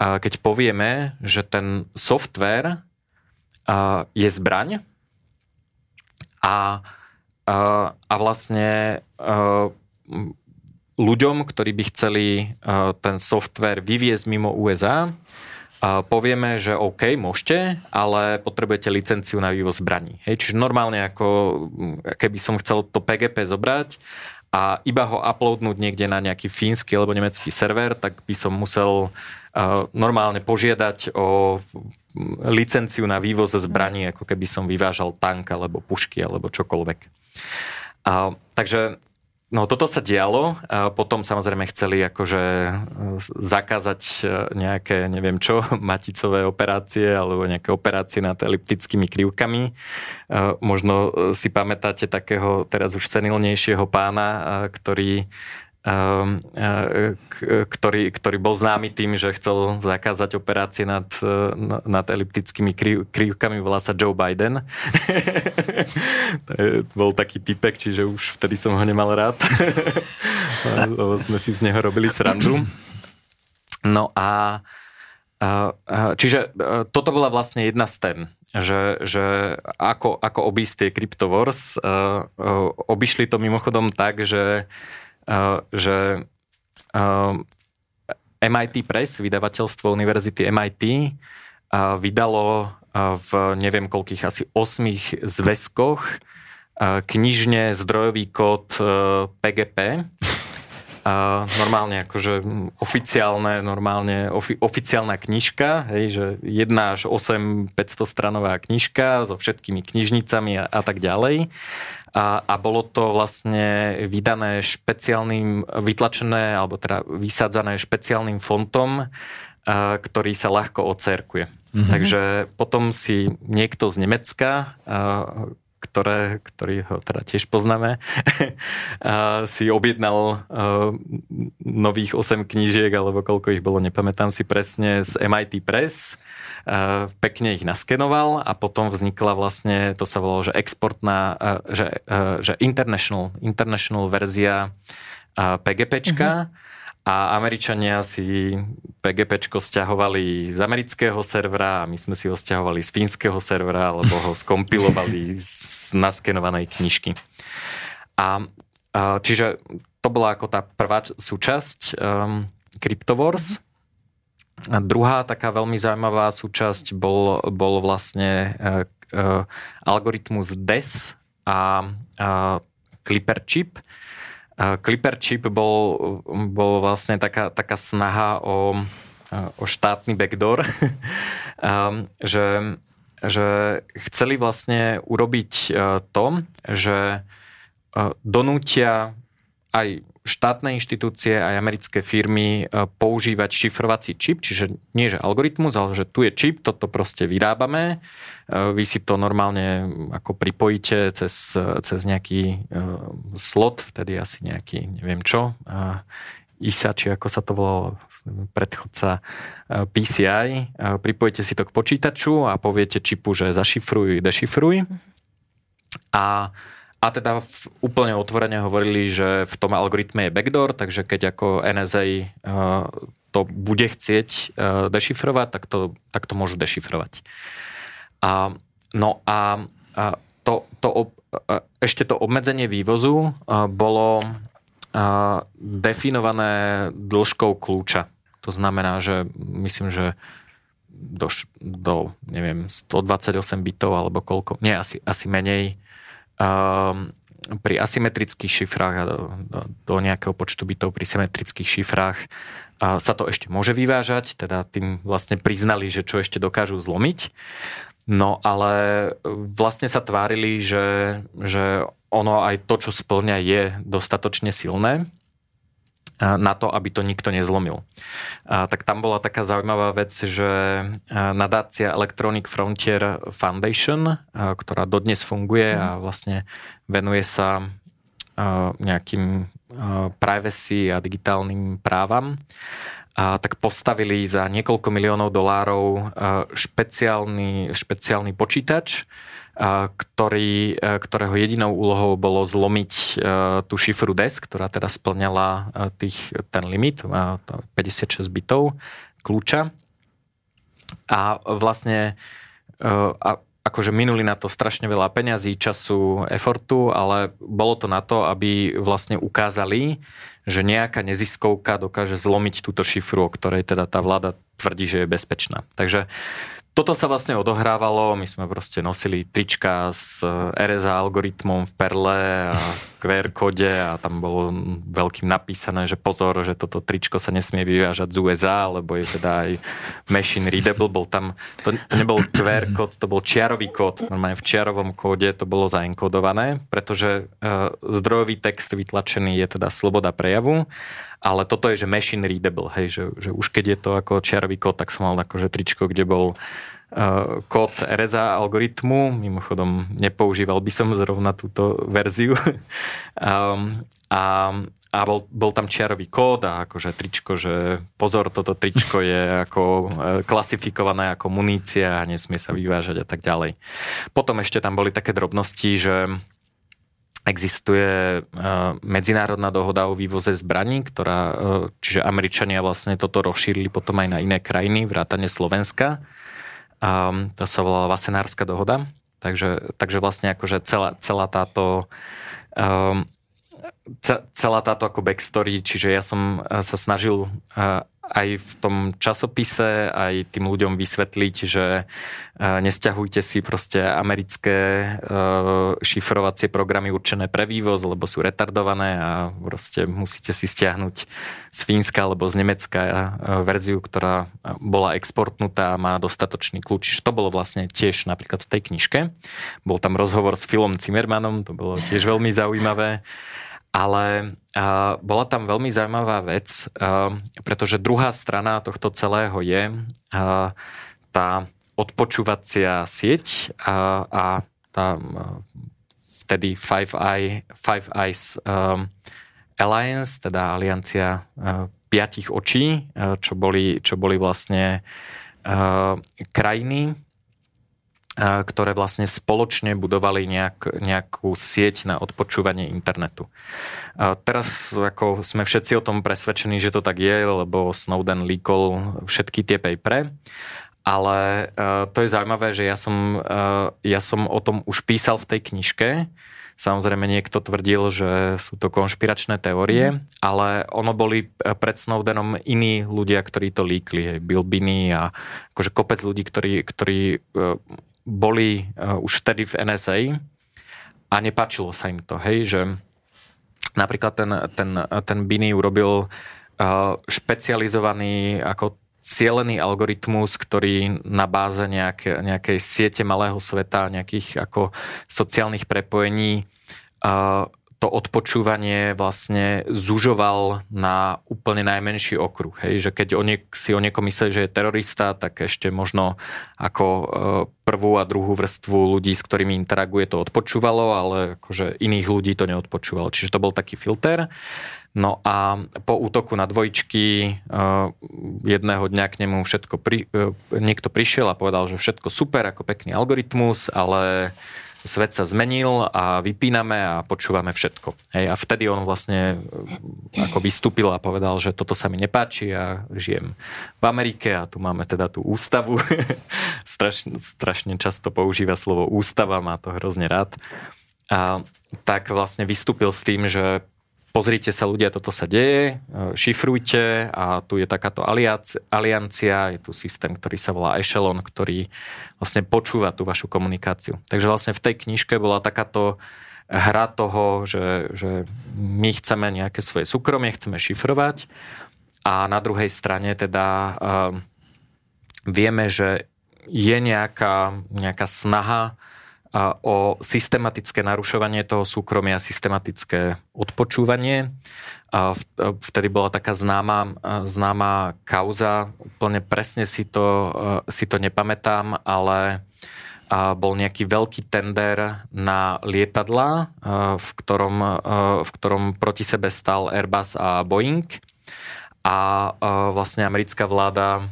keď povieme, že ten software je zbraň, a, a, a vlastne a, ľuďom, ktorí by chceli a, ten software vyviezť mimo USA, a povieme, že OK, môžete, ale potrebujete licenciu na vývoz zbraní. Hej, čiže normálne ako keby som chcel to PGP zobrať a iba ho uploadnúť niekde na nejaký fínsky alebo nemecký server, tak by som musel uh, normálne požiadať o licenciu na vývoz zbraní, ako keby som vyvážal tank alebo pušky alebo čokoľvek. A, takže no toto sa dialo. A potom samozrejme chceli akože zakázať nejaké, neviem čo, maticové operácie alebo nejaké operácie nad eliptickými krivkami. Možno si pamätáte takého teraz už senilnejšieho pána, ktorý e, ktorý, ktorý bol známy tým, že chcel zakázať operácie nad, e, nad eliptickými krivkami, volá sa Joe Biden. bol taký typek, čiže už vtedy som ho nemal rád. sme si z neho robili srandu. No a čiže toto bola vlastne jedna z tém, že, že ako, ako obísť tie Cryptovors. Obišli to mimochodom tak, že Eh, že eh, MIT Press, vydavateľstvo Univerzity MIT, eh, vydalo v neviem koľkých asi osmých zväzkoch knižne zdrojový kód PGP. Normálne akože oficiálne, normálne ofi, oficiálna knižka, hej, že 1 až 8 500 stranová knižka so všetkými knižnicami a, a tak ďalej a, a bolo to vlastne vydané špeciálnym, vytlačené alebo teda vysádzané špeciálnym fontom, a, ktorý sa ľahko ocerkuje. Mm-hmm. Takže potom si niekto z Nemecka, a, ktoré, ktorý ho teda tiež poznáme, si objednal nových 8 knížiek, alebo koľko ich bolo, nepamätám si presne, z MIT Press. Pekne ich naskenoval a potom vznikla vlastne, to sa volalo, že exportná, že, že international, international verzia PGPčka. Mm-hmm a Američania si PGP stiahovali z amerického servera a my sme si ho stiahovali z fínskeho servera, alebo ho skompilovali z naskenovanej knižky. A, a čiže to bola ako tá prvá súčasť um, Cryptovors. A druhá taká veľmi zaujímavá súčasť bol, bol vlastne uh, uh, algoritmus DES a uh, Clipper chip, Clipper chip bol, bol vlastne taká, taká snaha o, o štátny backdoor, že, že chceli vlastne urobiť e, to, že e, donútia aj štátne inštitúcie, aj americké firmy e, používať šifrovací čip, čiže nie že algoritmus, ale že tu je čip, toto proste vyrábame, e, vy si to normálne ako pripojíte cez, cez nejaký e, slot, vtedy asi nejaký, neviem čo, ISA, či ako sa to volalo, predchodca PCI, pripojíte si to k počítaču a poviete čipu, že zašifruj, dešifruj. A a teda v, úplne otvorene hovorili, že v tom algoritme je backdoor, takže keď ako NSA uh, to bude chcieť uh, dešifrovať, tak to, tak to môžu dešifrovať. A, no a, a to, to, uh, ešte to obmedzenie vývozu uh, bolo uh, definované dĺžkou kľúča. To znamená, že myslím, že do, do neviem, 128 bitov alebo koľko, nie, asi, asi menej, pri asymetrických šifrách a do, do, do nejakého počtu bytov pri symetrických šifrách a sa to ešte môže vyvážať, teda tým vlastne priznali, že čo ešte dokážu zlomiť. No ale vlastne sa tvárili, že, že ono aj to, čo splňa, je dostatočne silné na to, aby to nikto nezlomil. A, tak tam bola taká zaujímavá vec, že nadácia Electronic Frontier Foundation, a, ktorá dodnes funguje a mhm. vlastne venuje sa a, nejakým privacy a digitálnym právam, a tak postavili za niekoľko miliónov dolárov špeciálny, špeciálny počítač, ktorý, e, ktorého jedinou úlohou bolo zlomiť e, tú šifru DES, ktorá teda splňala e, tých, ten limit, 56 bitov kľúča. A vlastne a akože minuli na to strašne veľa peňazí, času, efortu, ale bolo to na to, aby vlastne ukázali, že nejaká neziskovka dokáže zlomiť túto šifru, o ktorej teda tá vláda tvrdí, že je bezpečná. Takže toto sa vlastne odohrávalo, my sme proste nosili trička s RSA algoritmom v Perle a v QR kode a tam bolo veľkým napísané, že pozor, že toto tričko sa nesmie vyvážať z USA, lebo je teda aj machine readable, bol tam, to, nebol QR kód, to bol čiarový kód, normálne v čiarovom kóde to bolo zaenkodované, pretože uh, zdrojový text vytlačený je teda sloboda prejavu ale toto je, že machine readable, hej, že, že už keď je to ako čiarový kód, tak som mal akože tričko, kde bol uh, kód RSA algoritmu, mimochodom nepoužíval by som zrovna túto verziu. um, a a bol, bol tam čiarový kód a akože tričko, že pozor, toto tričko je ako e, klasifikované ako munícia a nesmie sa vyvážať a tak ďalej. Potom ešte tam boli také drobnosti, že Existuje e, medzinárodná dohoda o vývoze zbraní, ktorá, e, čiže Američania vlastne toto rozšírili potom aj na iné krajiny, vrátane Slovenska. A to sa volala Vasenárska dohoda. Takže, takže vlastne akože celá, celá táto um, celá táto ako backstory, čiže ja som sa snažil aj v tom časopise, aj tým ľuďom vysvetliť, že e, nesťahujte si proste americké e, šifrovacie programy určené pre vývoz, lebo sú retardované a proste musíte si stiahnuť z Fínska alebo z Nemecka e, verziu, ktorá bola exportnutá a má dostatočný kľúč. To bolo vlastne tiež napríklad v tej knižke. Bol tam rozhovor s Filom Zimmermanom, to bolo tiež veľmi zaujímavé. Ale uh, bola tam veľmi zaujímavá vec, uh, pretože druhá strana tohto celého je uh, tá odpočúvacia sieť a, a tá vtedy Five, Eye, Five Eyes um, Alliance, teda aliancia uh, piatich očí, uh, čo, boli, čo boli vlastne uh, krajiny, ktoré vlastne spoločne budovali nejak, nejakú sieť na odpočúvanie internetu. A teraz ako sme všetci o tom presvedčení, že to tak je, lebo Snowden líkol všetky tie papery, ale uh, to je zaujímavé, že ja som, uh, ja som o tom už písal v tej knižke, Samozrejme niekto tvrdil, že sú to konšpiračné teórie, mm. ale ono boli pred Snowdenom iní ľudia, ktorí to líkli. Bill Binney a akože kopec ľudí, ktorí, ktorí boli uh, už vtedy v NSA a nepáčilo sa im to, hej, že napríklad ten, ten, ten Bini urobil uh, špecializovaný ako cielený algoritmus, ktorý na báze nejak, nejakej siete malého sveta, nejakých ako sociálnych prepojení uh, to odpočúvanie vlastne zužoval na úplne najmenší okruh. Hej? Že keď o niek- si o niekom myslí, že je terorista, tak ešte možno ako e, prvú a druhú vrstvu ľudí, s ktorými interaguje, to odpočúvalo, ale akože iných ľudí to neodpočúvalo. Čiže to bol taký filter. No a po útoku na dvojčky e, jedného dňa k nemu všetko pri, e, niekto prišiel a povedal, že všetko super, ako pekný algoritmus, ale svet sa zmenil a vypíname a počúvame všetko. Hej, a vtedy on vlastne e, ako vystúpil a povedal, že toto sa mi nepáči a žijem v Amerike a tu máme teda tú ústavu. strašne, strašne často používa slovo ústava, má to hrozne rád. A tak vlastne vystúpil s tým, že pozrite sa ľudia, toto sa deje, e, šifrujte a tu je takáto aliancia, je tu systém, ktorý sa volá Echelon, ktorý vlastne počúva tú vašu komunikáciu. Takže vlastne v tej knižke bola takáto hra toho, že, že my chceme nejaké svoje súkromie, chceme šifrovať a na druhej strane teda uh, vieme, že je nejaká, nejaká snaha o systematické narušovanie toho súkromia, systematické odpočúvanie. Vtedy bola taká známa, známa kauza, úplne presne si to, si to nepamätám, ale bol nejaký veľký tender na lietadla, v ktorom, v ktorom proti sebe stal Airbus a Boeing. A vlastne americká vláda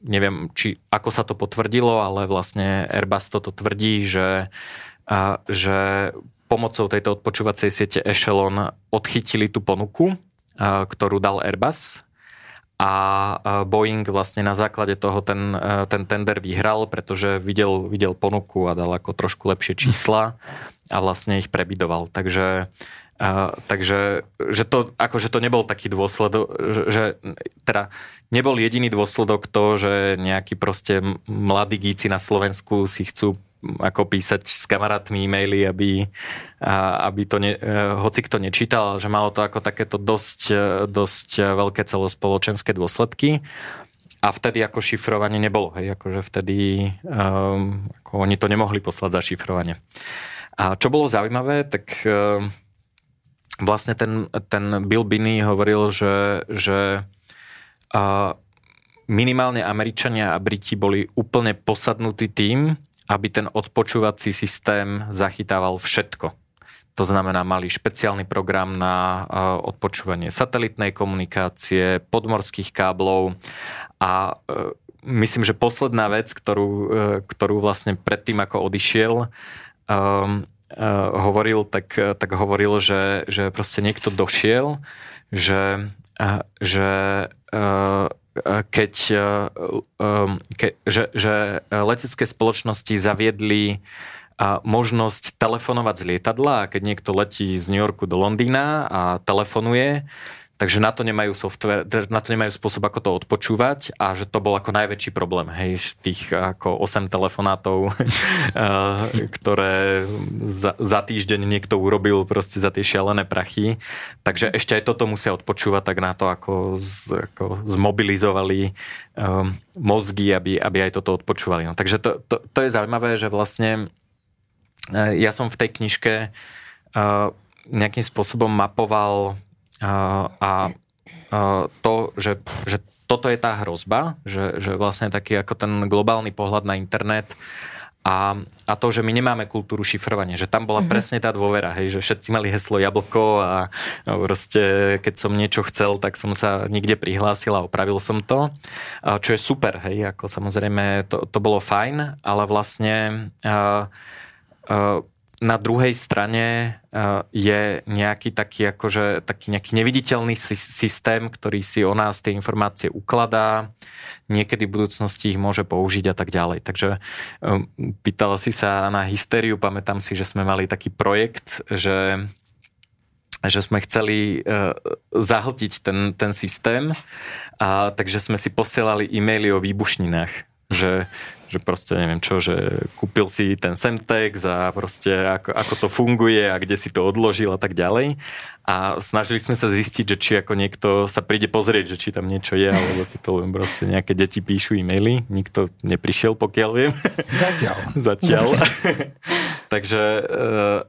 neviem, či ako sa to potvrdilo, ale vlastne Airbus toto tvrdí, že, a, že pomocou tejto odpočúvacej siete Echelon odchytili tú ponuku, a, ktorú dal Airbus a Boeing vlastne na základe toho ten, ten tender vyhral, pretože videl, videl ponuku a dal ako trošku lepšie čísla a vlastne ich prebidoval. Takže Uh, takže že to, akože to nebol taký dôsledok, že, že teda nebol jediný dôsledok to, že nejakí proste mladí gíci na Slovensku si chcú ako písať s kamarátmi e-maily, aby, aby to ne, e, hoci kto nečítal, že malo to ako takéto dosť, e, dosť veľké celospoločenské dôsledky. A vtedy ako šifrovanie nebolo, hej, akože vtedy um, ako oni to nemohli poslať za šifrovanie. A čo bolo zaujímavé, tak um, vlastne ten, ten Bill Binney hovoril, že, že uh, minimálne Američania a Briti boli úplne posadnutí tým, aby ten odpočúvací systém zachytával všetko. To znamená, mali špeciálny program na odpočúvanie satelitnej komunikácie, podmorských káblov a e, myslím, že posledná vec, ktorú, e, ktorú vlastne predtým, ako odišiel, uh, hovoril, tak, tak hovoril, že, že proste niekto došiel, že, uh, že keď, ke, že, že letecké spoločnosti zaviedli možnosť telefonovať z lietadla a keď niekto letí z New Yorku do Londýna a telefonuje, Takže na to nemajú software, na to nemajú spôsob, ako to odpočúvať a že to bol ako najväčší problém, hej, tých ako 8 telefonátov, ktoré za, za týždeň niekto urobil proste za tie šialené prachy. Takže ešte aj toto musia odpočúvať, tak na to ako, z, ako zmobilizovali um, mozgy, aby, aby aj toto odpočúvali. No, takže to, to, to je zaujímavé, že vlastne uh, ja som v tej knižke uh, nejakým spôsobom mapoval a to, že, že toto je tá hrozba, že, že vlastne taký ako ten globálny pohľad na internet a, a to, že my nemáme kultúru šifrovania, že tam bola mm-hmm. presne tá dôvera, hej, že všetci mali heslo jablko a proste keď som niečo chcel, tak som sa niekde prihlásil a opravil som to, čo je super, hej, ako samozrejme to, to bolo fajn, ale vlastne uh, uh, na druhej strane eh, je nejaký taký, akože, taký nejaký neviditeľný systém, ktorý si o nás tie informácie ukladá, niekedy v budúcnosti ich môže použiť a tak ďalej. Takže eh, pýtala si sa na hystériu, pamätám si, že sme mali taký projekt, že že sme chceli uh, zahltiť ten, ten systém, a, takže sme si posielali e-maily o výbušninách, že že proste neviem čo, že kúpil si ten Semtex a proste ako, ako to funguje a kde si to odložil a tak ďalej. A snažili sme sa zistiť, že či ako niekto sa príde pozrieť, že či tam niečo je, alebo si to len proste nejaké deti píšu e-maily. Nikto neprišiel, pokiaľ viem. Zatiaľ. Zatiaľ. takže, uh,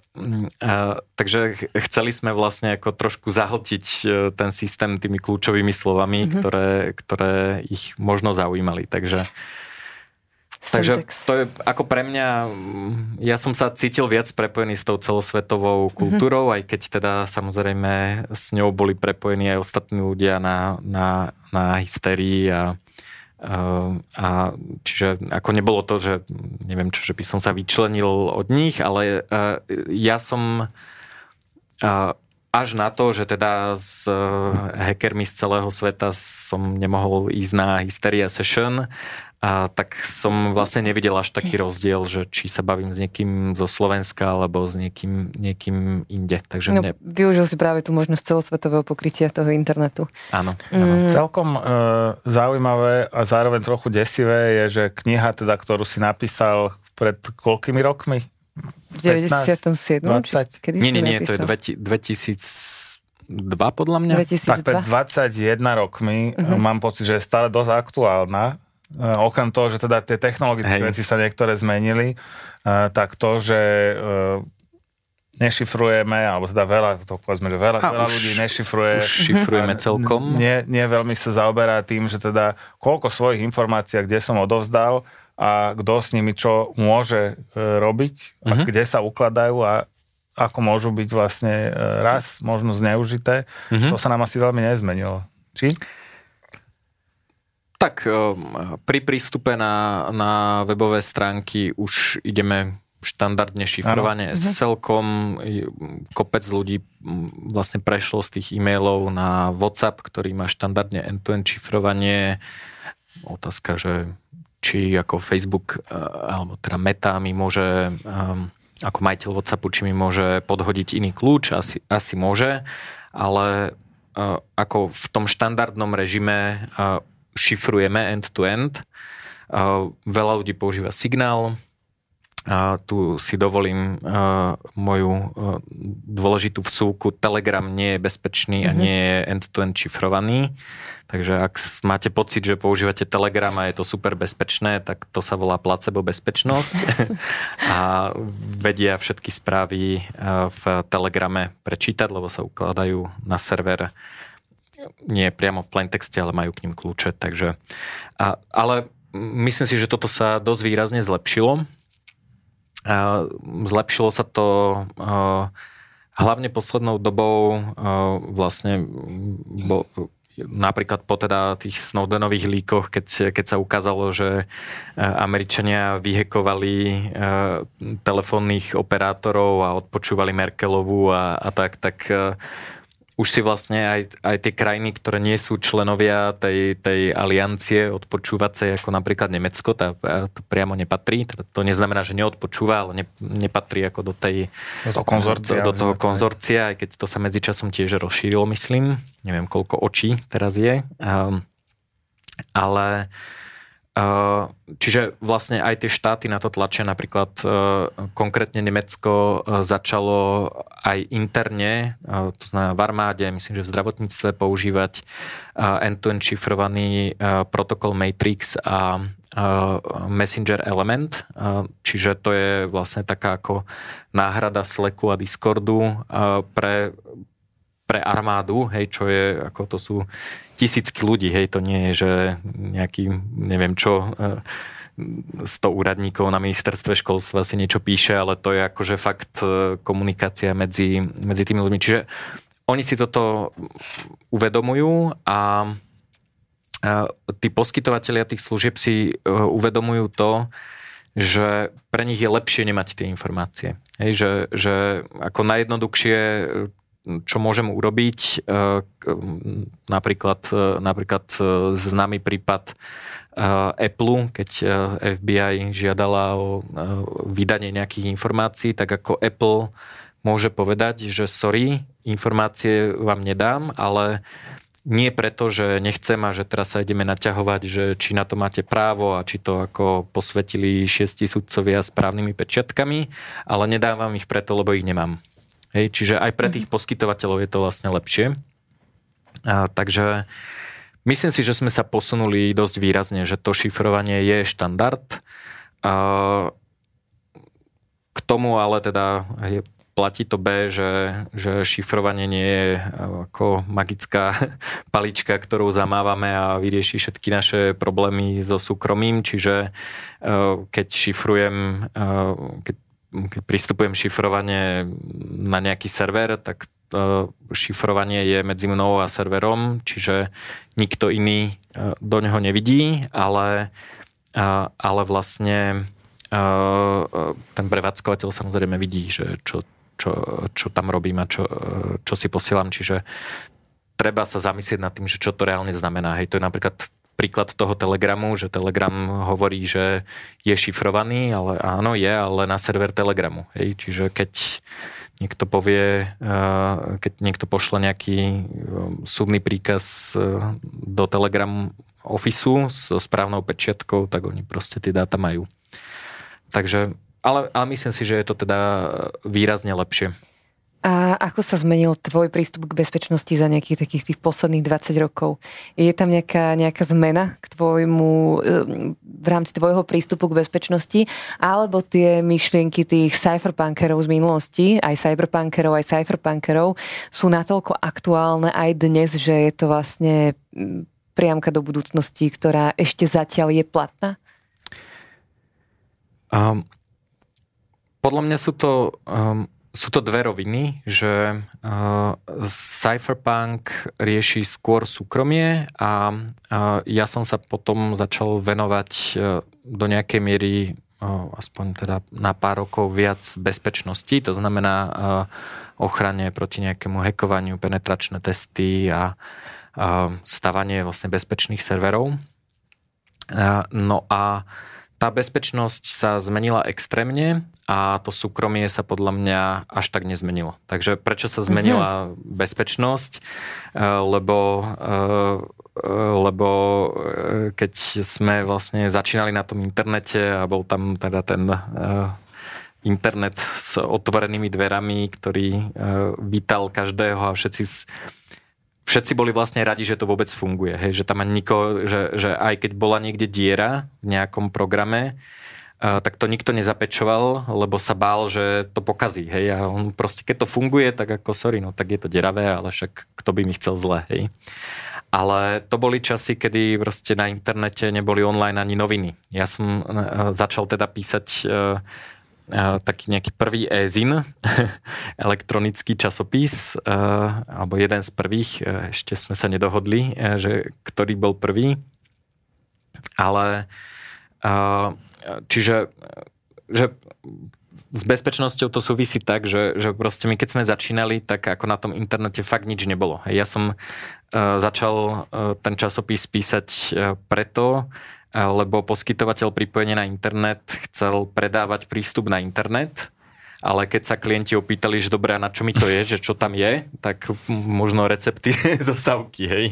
uh, takže chceli sme vlastne ako trošku zahltiť uh, ten systém tými kľúčovými slovami, mm-hmm. ktoré, ktoré ich možno zaujímali. Takže Takže to je ako pre mňa, mm, ja som sa cítil viac prepojený s tou celosvetovou mhm. kultúrou, mm-hmm. aj keď teda samozrejme s ňou boli prepojení aj ostatní ľudia na, na, na hysterii a, a čiže ako nebolo to, že neviem čo, že by som sa vyčlenil od nich, ale ja som až na to, že teda s hackermi z celého sveta som nemohol ísť na Hysteria Session a tak som vlastne nevidel až taký rozdiel, že či sa bavím s niekým zo Slovenska alebo s niekým, niekým inde. Takže no, mne... Využil si práve tú možnosť celosvetového pokrytia toho internetu. Áno. áno. Mm. Celkom e, zaujímavé a zároveň trochu desivé je, že kniha, teda, ktorú si napísal pred koľkými rokmi? V 97. 20? Kedy nie, nie, nie, to je 2002 podľa mňa. 2002? Tak je 21 rokmi. Uh-huh. Mám pocit, že je stále dosť aktuálna okrem toho, že teda tie technologické Hej. veci sa niektoré zmenili, eh, tak to, že eh, nešifrujeme, alebo teda veľa, to povedzme, že veľa, veľa už, ľudí nešifruje. Už šifrujeme celkom. Nie, nie veľmi sa zaoberá tým, že teda koľko svojich informácií, kde som odovzdal a kto s nimi čo môže robiť, uh-huh. a kde sa ukladajú a ako môžu byť vlastne raz možno zneužité. Uh-huh. To sa nám asi veľmi nezmenilo. Či? Tak ehm, pri prístupe na, na webové stránky už ideme štandardne šifrovanie SSL-kom. Kopec ľudí vlastne prešlo z tých e-mailov na WhatsApp, ktorý má štandardne end-to-end šifrovanie. Otázka, že či ako Facebook e, alebo teda Meta mi môže ako majiteľ WhatsAppu, či mi môže podhodiť iný kľúč, asi, asi môže, ale ako v tom štandardnom režime šifrujeme end-to-end. Veľa ľudí používa signál, a tu si dovolím moju dôležitú vsúku. Telegram nie je bezpečný a mhm. nie je end-to-end šifrovaný. Takže ak máte pocit, že používate Telegram a je to super bezpečné, tak to sa volá placebo bezpečnosť. a vedia všetky správy v Telegrame prečítať, lebo sa ukladajú na server nie priamo v plaintexte, ale majú k ním kľúče. Takže, a, ale myslím si, že toto sa dosť výrazne zlepšilo Zlepšilo sa to hlavne poslednou dobou vlastne bo, napríklad po teda tých Snowdenových líkoch, keď, keď sa ukázalo, že Američania vyhekovali telefónnych operátorov a odpočúvali Merkelovu a, a tak, tak už si vlastne aj, aj tie krajiny, ktoré nie sú členovia tej, tej aliancie odpočúvacej, ako napríklad Nemecko, tá, to priamo nepatrí. Teda to neznamená, že neodpočúva, ale ne, nepatrí ako do tej... Do toho konzorcia. Do, do toho konzorcia, aj keď to sa medzičasom tiež rozšírilo, myslím. Neviem, koľko očí teraz je. Um, ale Čiže vlastne aj tie štáty na to tlačia, napríklad konkrétne Nemecko začalo aj interne, to znamená v armáde, myslím, že v zdravotníctve používať end-to-end šifrovaný protokol Matrix a Messenger Element, čiže to je vlastne taká ako náhrada Slacku a Discordu pre pre armádu, hej, čo je, ako to sú tisícky ľudí, hej, to nie je, že nejaký, neviem čo, 100 e, úradníkov na ministerstve školstva si niečo píše, ale to je akože fakt e, komunikácia medzi, medzi tými ľuďmi. Čiže oni si toto uvedomujú a tí poskytovateľia tých služieb si uvedomujú to, že pre nich je lepšie nemať tie informácie. Hej, že, že ako najjednoduchšie čo môžem urobiť. E, napríklad, e, napríklad e, známy prípad Apple, keď FBI žiadala o vydanie nejakých informácií, tak ako Apple môže povedať, že sorry, informácie vám nedám, ale nie preto, že nechcem a že teraz sa ideme naťahovať, že či na to máte právo a či to ako posvetili šiesti sudcovia s právnymi pečiatkami, ale nedávam ich preto, lebo ich nemám. Hej, čiže aj pre tých mhm. poskytovateľov je to vlastne lepšie. A, takže myslím si, že sme sa posunuli dosť výrazne, že to šifrovanie je štandard. A, k tomu ale teda je, platí to B, že, že šifrovanie nie je ako magická palička, ktorou zamávame a vyrieši všetky naše problémy so súkromím, čiže keď šifrujem, keď keď pristupujem šifrovanie na nejaký server, tak šifrovanie je medzi mnou a serverom, čiže nikto iný e, do neho nevidí, ale, e, ale vlastne e, ten prevádzkovateľ samozrejme vidí, že čo, čo, čo tam robím a čo, čo si posielam, čiže treba sa zamyslieť nad tým, že čo to reálne znamená. Hej, to je napríklad príklad toho Telegramu, že Telegram hovorí, že je šifrovaný, ale áno, je, ale na server Telegramu. Hej. Čiže keď niekto povie, eh, keď niekto pošle nejaký eh, súdny príkaz eh, do Telegram Officeu so správnou pečiatkou, tak oni proste tie dáta majú. Takže, ale, ale myslím si, že je to teda výrazne lepšie. A ako sa zmenil tvoj prístup k bezpečnosti za nejakých takých tých posledných 20 rokov? Je tam nejaká, nejaká zmena k tvojmu, v rámci tvojho prístupu k bezpečnosti? Alebo tie myšlienky tých cypherpunkerov z minulosti, aj cyberpunkerov, aj cypherpunkerov, sú natoľko aktuálne aj dnes, že je to vlastne priamka do budúcnosti, ktorá ešte zatiaľ je platná? Um, podľa mňa sú to um, sú to dve roviny, že uh, cypherpunk rieši skôr súkromie a uh, ja som sa potom začal venovať uh, do nejakej miery aspoň teda na pár rokov viac bezpečnosti, to znamená ochrane proti nejakému hekovaniu, penetračné testy a stavanie vlastne bezpečných serverov. No a tá bezpečnosť sa zmenila extrémne a to súkromie sa podľa mňa až tak nezmenilo. Takže prečo sa zmenila mm-hmm. bezpečnosť? Lebo lebo keď sme vlastne začínali na tom internete a bol tam teda ten internet s otvorenými dverami, ktorý vítal každého a všetci všetci boli vlastne radi, že to vôbec funguje. Hej, že tam ani niko, že, že aj keď bola niekde diera v nejakom programe, tak to nikto nezapečoval, lebo sa bál, že to pokazí. Hej, a on proste, keď to funguje, tak ako, sorry, no tak je to deravé, ale však kto by mi chcel zle, hej. Ale to boli časy, kedy proste na internete neboli online ani noviny. Ja som uh, začal teda písať uh, taký nejaký prvý e-zin, elektronický časopis, alebo jeden z prvých, ešte sme sa nedohodli, že ktorý bol prvý, ale čiže že s bezpečnosťou to súvisí tak, že, že proste my keď sme začínali, tak ako na tom internete fakt nič nebolo. Ja som začal ten časopis písať preto, lebo poskytovateľ pripojenia na internet chcel predávať prístup na internet, ale keď sa klienti opýtali, že dobré, na čo mi to je, že čo tam je, tak možno recepty zo savky, hej.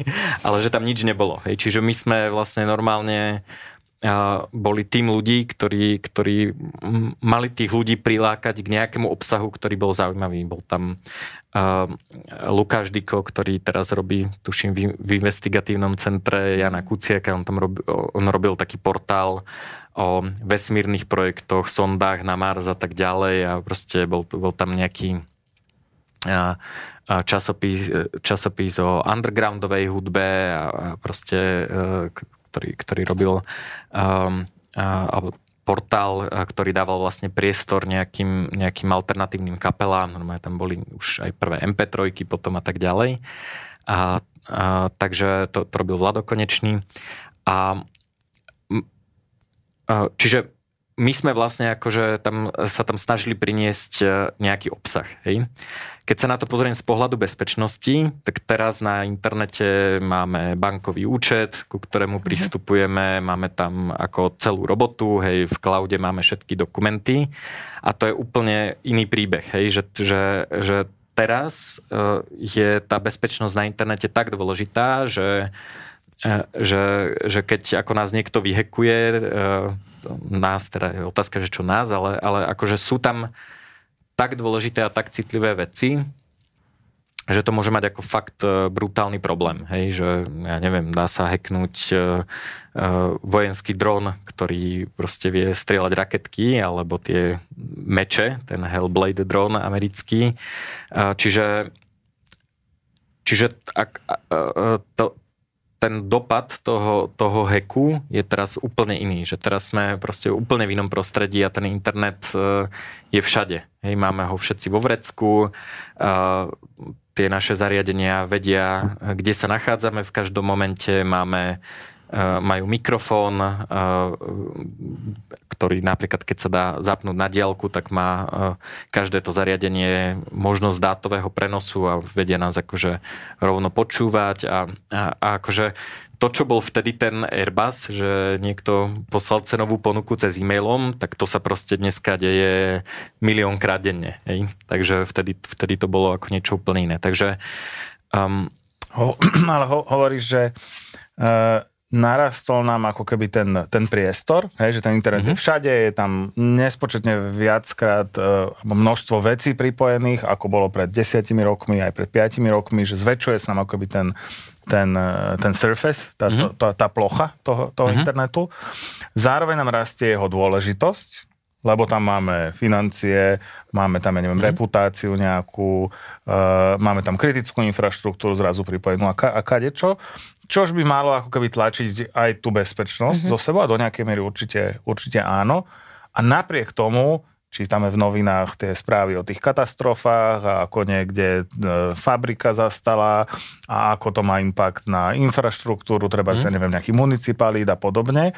Ale že tam nič nebolo, hej. Čiže my sme vlastne normálne boli tým ľudí, ktorí, ktorí mali tých ľudí prilákať k nejakému obsahu, ktorý bol zaujímavý. Bol tam uh, Lukáš Diko, ktorý teraz robí, tuším, v, investigatívnom centre Jana Kuciaka. On tam robil, on robil taký portál o vesmírnych projektoch, sondách na Mars a tak ďalej a proste bol, bol tam nejaký uh, časopis, časopis o undergroundovej hudbe a proste uh, ktorý, ktorý robil um, uh, portál, ktorý dával vlastne priestor nejakým, nejakým alternatívnym kapelám. Normálne tam boli už aj prvé MP3 potom a tak ďalej. A, a, takže to, to robil Vlado Konečný. A, a čiže my sme vlastne akože tam, sa tam snažili priniesť e, nejaký obsah. Hej? Keď sa na to pozriem z pohľadu bezpečnosti, tak teraz na internete máme bankový účet, ku ktorému mhm. pristupujeme, máme tam ako celú robotu, hej, v cloude máme všetky dokumenty a to je úplne iný príbeh, hej, že, že, že teraz e, je tá bezpečnosť na internete tak dôležitá, že e, že, že keď ako nás niekto vyhekuje, nás, teda je otázka, že čo nás, ale, ale akože sú tam tak dôležité a tak citlivé veci, že to môže mať ako fakt e, brutálny problém. Hej, že ja neviem, dá sa hacknúť uh, vojenský dron, ktorý proste vie strieľať raketky, alebo tie meče, ten Hellblade dron americký. Čiže čiže ak, to, ten dopad toho, toho heku je teraz úplne iný, že teraz sme proste úplne v inom prostredí a ten internet e, je všade. Hej, máme ho všetci vo vrecku, e, tie naše zariadenia vedia, kde sa nachádzame v každom momente, máme Eh, majú mikrofón, ktorý napríklad, keď sa dá zapnúť na diálku, tak má eh, každé to zariadenie možnosť dátového prenosu a vedia nás akože rovno počúvať a, a, a akože to, čo bol vtedy ten Airbus, že niekto poslal cenovú ponuku cez e-mailom, tak to sa proste dneska deje miliónkrát denne. Hej? Takže vtedy, vtedy to bolo ako niečo úplne iné. Takže um, Ho, ale ho, hovoríš, že uh, narastol nám ako keby ten, ten priestor, hej, že ten internet mm-hmm. je všade, je tam nespočetne viackrát e, množstvo vecí pripojených, ako bolo pred desiatimi rokmi, aj pred piatimi rokmi, že zväčšuje sa nám ako keby ten, ten, e, ten surface, tá, mm-hmm. tá, tá plocha toho, toho mm-hmm. internetu. Zároveň nám rastie jeho dôležitosť, lebo tam máme financie, máme tam, ja neviem, mm. reputáciu nejakú, uh, máme tam kritickú infraštruktúru zrazu pripojenú a, ka, a kadečo. Čož by malo ako keby tlačiť aj tú bezpečnosť mm-hmm. zo sebou a do nejakej miery určite, určite áno. A napriek tomu čítame v novinách tie správy o tých katastrofách a ako niekde e, fabrika zastala a ako to má impact na infraštruktúru, treba, mm. neviem, nejaký municipalít a podobne.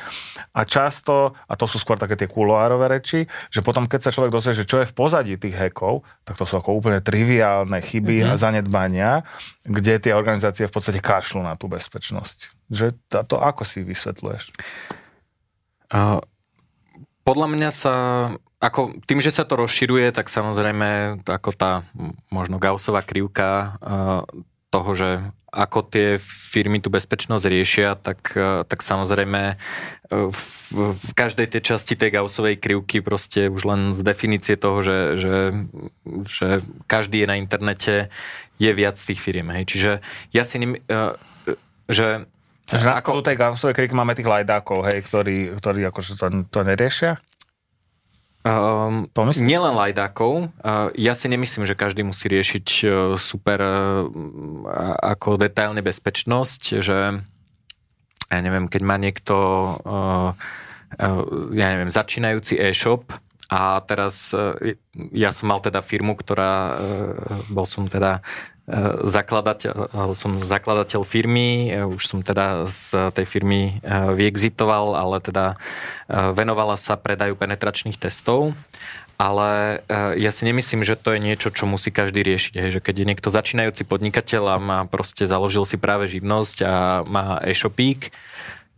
A často, a to sú skôr také tie kuloárové reči, že potom, keď sa človek dozrie, že čo je v pozadí tých hekov, tak to sú ako úplne triviálne chyby mm-hmm. a zanedbania, kde tie organizácie v podstate kašľú na tú bezpečnosť. Že to, to ako si vysvetľuješ? Uh, podľa mňa sa ako tým, že sa to rozširuje, tak samozrejme ako tá možno Gaussová krivka uh, toho, že ako tie firmy tú bezpečnosť riešia, tak, uh, tak samozrejme uh, v, v každej tej časti tej Gaussovej krivky proste už len z definície toho, že, že, že každý je na internete, je viac tých firiem. Hej. Čiže ja si ním, že že na ako... tej Gaussovej krivky máme tých lajdákov, hej, ktorí, ktorí akože to, to neriešia? Um, nielen lajdákov. Uh, ja si nemyslím, že každý musí riešiť uh, super uh, ako detailne bezpečnosť, že ja neviem, keď má niekto uh, uh, ja neviem, začínajúci e-shop a teraz uh, ja som mal teda firmu, ktorá uh, bol som teda zakladateľ, alebo som zakladateľ firmy, už som teda z tej firmy vyexitoval, ale teda venovala sa predaju penetračných testov ale ja si nemyslím, že to je niečo, čo musí každý riešiť. Hej, že keď je niekto začínajúci podnikateľ a má proste založil si práve živnosť a má e-shopík,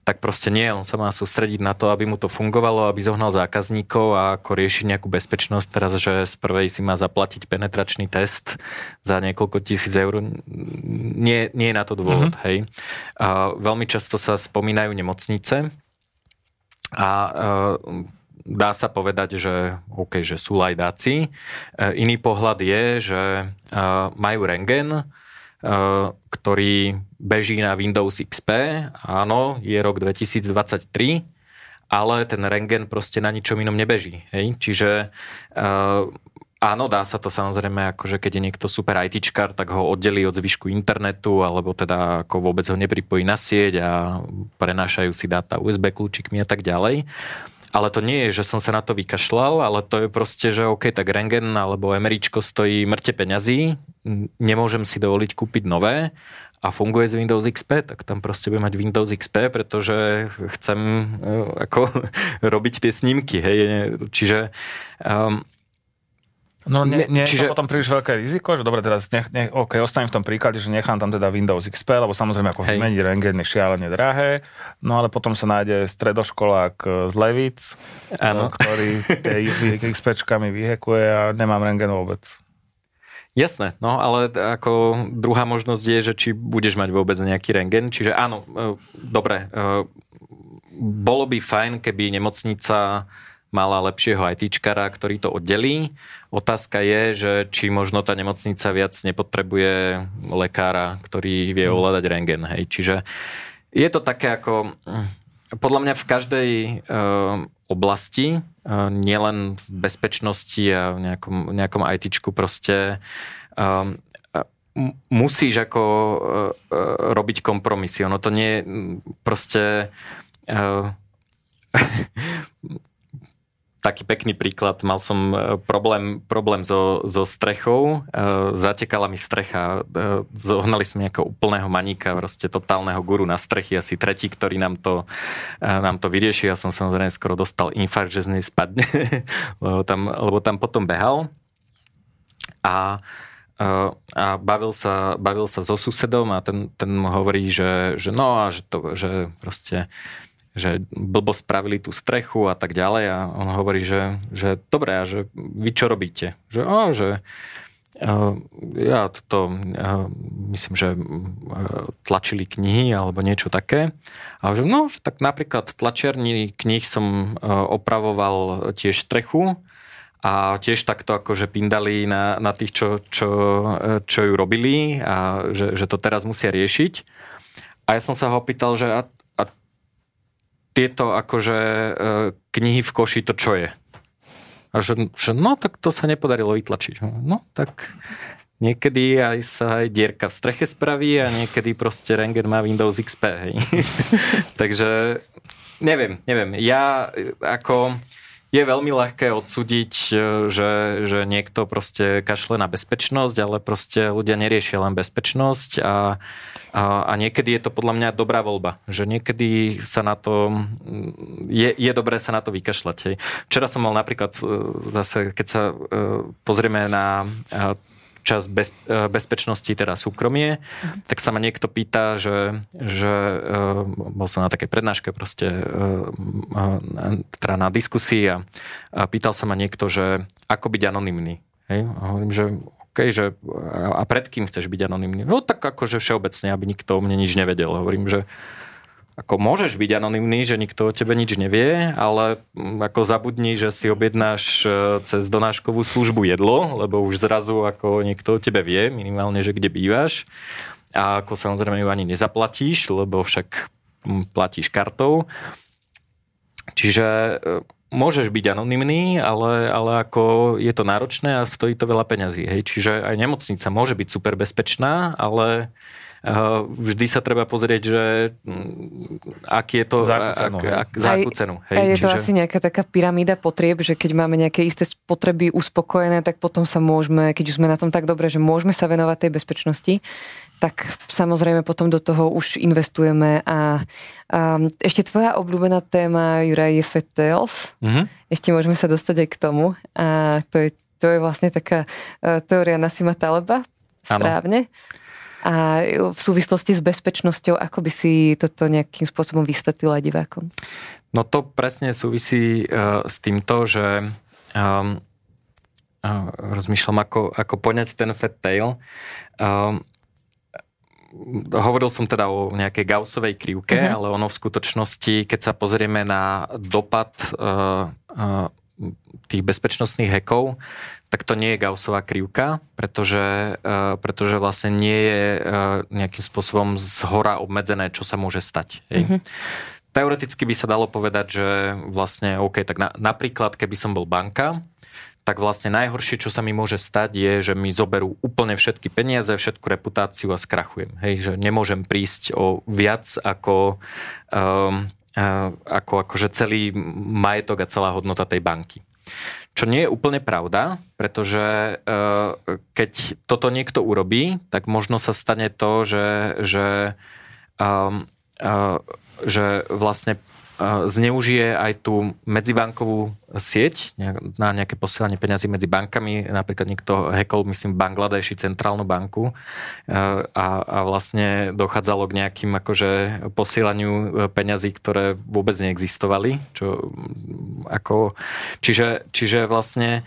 tak proste nie, on sa má sústrediť na to, aby mu to fungovalo, aby zohnal zákazníkov a ako riešiť nejakú bezpečnosť. Teraz, že z prvej si má zaplatiť penetračný test za niekoľko tisíc eur, nie, nie je na to dôvod. Mm-hmm. Hej. A veľmi často sa spomínajú nemocnice a dá sa povedať, že OK, že sú lajdáci. E, iný pohľad je, že majú rengen, ktorý beží na Windows XP. Áno, je rok 2023, ale ten rengen proste na ničom inom nebeží. Hej? Čiže uh, áno, dá sa to samozrejme, akože keď je niekto super ITčkar, tak ho oddelí od zvyšku internetu, alebo teda ako vôbec ho nepripojí na sieť a prenášajú si dáta USB kľúčikmi a tak ďalej. Ale to nie je, že som sa na to vykašľal, ale to je proste, že OK, tak rengen alebo MRIčko stojí mŕte peňazí, nemôžem si dovoliť kúpiť nové a funguje z Windows XP, tak tam proste budem mať Windows XP, pretože chcem uh, ako robiť tie snímky. Hej. Čiže um, No nie, nie Čiže... je to potom príliš veľké riziko, že dobre, teraz nech, nech, OK, ostanem v tom príklade, že nechám tam teda Windows XP, lebo samozrejme ako vymeniť rengen je šialene drahé, no ale potom sa nájde stredoškolák z Levic, ano. ktorý tie XPčkami vyhekuje a nemám rengen vôbec. Jasné, no ale ako druhá možnosť je, že či budeš mať vôbec nejaký rengen. Čiže áno, e, dobre, e, bolo by fajn, keby nemocnica mala lepšieho ITčkara, ktorý to oddelí. Otázka je, že či možno tá nemocnica viac nepotrebuje lekára, ktorý vie mhm. ovládať rengen. Hej. Čiže je to také ako... Podľa mňa v každej uh, oblasti, uh, nielen v bezpečnosti a v nejakom, nejakom ITčku proste um, musíš ako uh, robiť kompromisy. Ono to nie je proste uh, taký pekný príklad. Mal som e, problém, problém so, so strechou. E, zatekala mi strecha. E, zohnali sme nejakého úplného maníka, proste totálneho guru na strechy. Asi tretí, ktorý nám to, nám to vyrieši. Ja som samozrejme skoro dostal infarkt, že z nej spadne, lebo, tam, lebo tam potom behal. A a bavil sa, bavil sa so susedom a ten, ten mu hovorí, že, že no a že, to, že proste že blbo spravili tú strechu a tak ďalej a on hovorí, že, že dobre, a že vy čo robíte? Že, a, že ja toto, uh, myslím, že tlačili knihy alebo niečo také. A že no, že tak napríklad tlačiarní knih som opravoval tiež strechu a tiež takto akože pindali na, na tých, čo, čo, čo ju robili a že, že to teraz musia riešiť. A ja som sa ho opýtal, že a, tieto akože e, knihy v koši, to čo je? A že, že no, tak to sa nepodarilo vytlačiť. No, tak niekedy aj sa aj dierka v streche spraví a niekedy proste Rengen má Windows XP, hej. Takže neviem, neviem. Ja ako je veľmi ľahké odsúdiť, e, že, že niekto proste kašle na bezpečnosť, ale proste ľudia neriešia len bezpečnosť a, a, a niekedy je to podľa mňa dobrá voľba, že niekedy sa na to, je, je dobré sa na to vykašľať. Hej. Včera som mal napríklad e, zase, keď sa pozrieme na časť bez, e, bezpečnosti, teda súkromie, uh-huh. tak sa ma niekto pýta, že, že uh, bol som na takej prednáške proste uh, teda na diskusii a, a pýtal sa ma niekto, že ako byť anonymný. Hej? A hovorím, že OK, že a pred kým chceš byť anonymný? No tak akože všeobecne, aby nikto o mne nič nevedel. Hovorím, že ako môžeš byť anonymný, že nikto o tebe nič nevie, ale mm, ako zabudni, že si objednáš e, cez donáškovú službu jedlo, lebo už zrazu ako niekto o tebe vie, minimálne, že kde bývaš. A ako samozrejme ju ani nezaplatíš, lebo však mm, platíš kartou. Čiže e, môžeš byť anonymný, ale, ale ako je to náročné a stojí to veľa peňazí. Hej? Čiže aj nemocnica môže byť super bezpečná, ale vždy sa treba pozrieť, že mm, aký je to, za akú cenu. Ak, ak, za akú cenu hej. A je to Čiže... asi nejaká taká pyramída potrieb, že keď máme nejaké isté potreby uspokojené, tak potom sa môžeme, keď už sme na tom tak dobre, že môžeme sa venovať tej bezpečnosti, tak samozrejme potom do toho už investujeme a, a ešte tvoja obľúbená téma, Juraj, je Fetels. Mm-hmm. Ešte môžeme sa dostať aj k tomu a to je, to je vlastne taká uh, teória Nasima Taleba, správne. Ano a v súvislosti s bezpečnosťou, ako by si toto nejakým spôsobom vysvetlila divákom? No to presne súvisí uh, s týmto, že um, uh, rozmýšľam, ako, ako poňať ten fat tail. Um, hovoril som teda o nejakej Gaussovej krivke, uh-huh. ale ono v skutočnosti, keď sa pozrieme na dopad uh, uh, tých bezpečnostných hekov, tak to nie je Gaussová krivka, pretože, uh, pretože vlastne nie je uh, nejakým spôsobom z hora obmedzené, čo sa môže stať. Mm-hmm. Teoreticky by sa dalo povedať, že vlastne, OK, tak na, napríklad, keby som bol banka, tak vlastne najhoršie, čo sa mi môže stať, je, že mi zoberú úplne všetky peniaze, všetku reputáciu a skrachujem. Hej, že nemôžem prísť o viac ako, um, ako akože celý majetok a celá hodnota tej banky. Čo nie je úplne pravda, pretože uh, keď toto niekto urobí, tak možno sa stane to, že, že, um, uh, že vlastne zneužije aj tú medzibankovú sieť na nejaké posielanie peňazí medzi bankami. Napríklad niekto hackol, myslím, Bangladeši centrálnu banku a, a vlastne dochádzalo k nejakým akože posielaniu e, peňazí, ktoré vôbec neexistovali. Čo, ako, čiže, čiže vlastne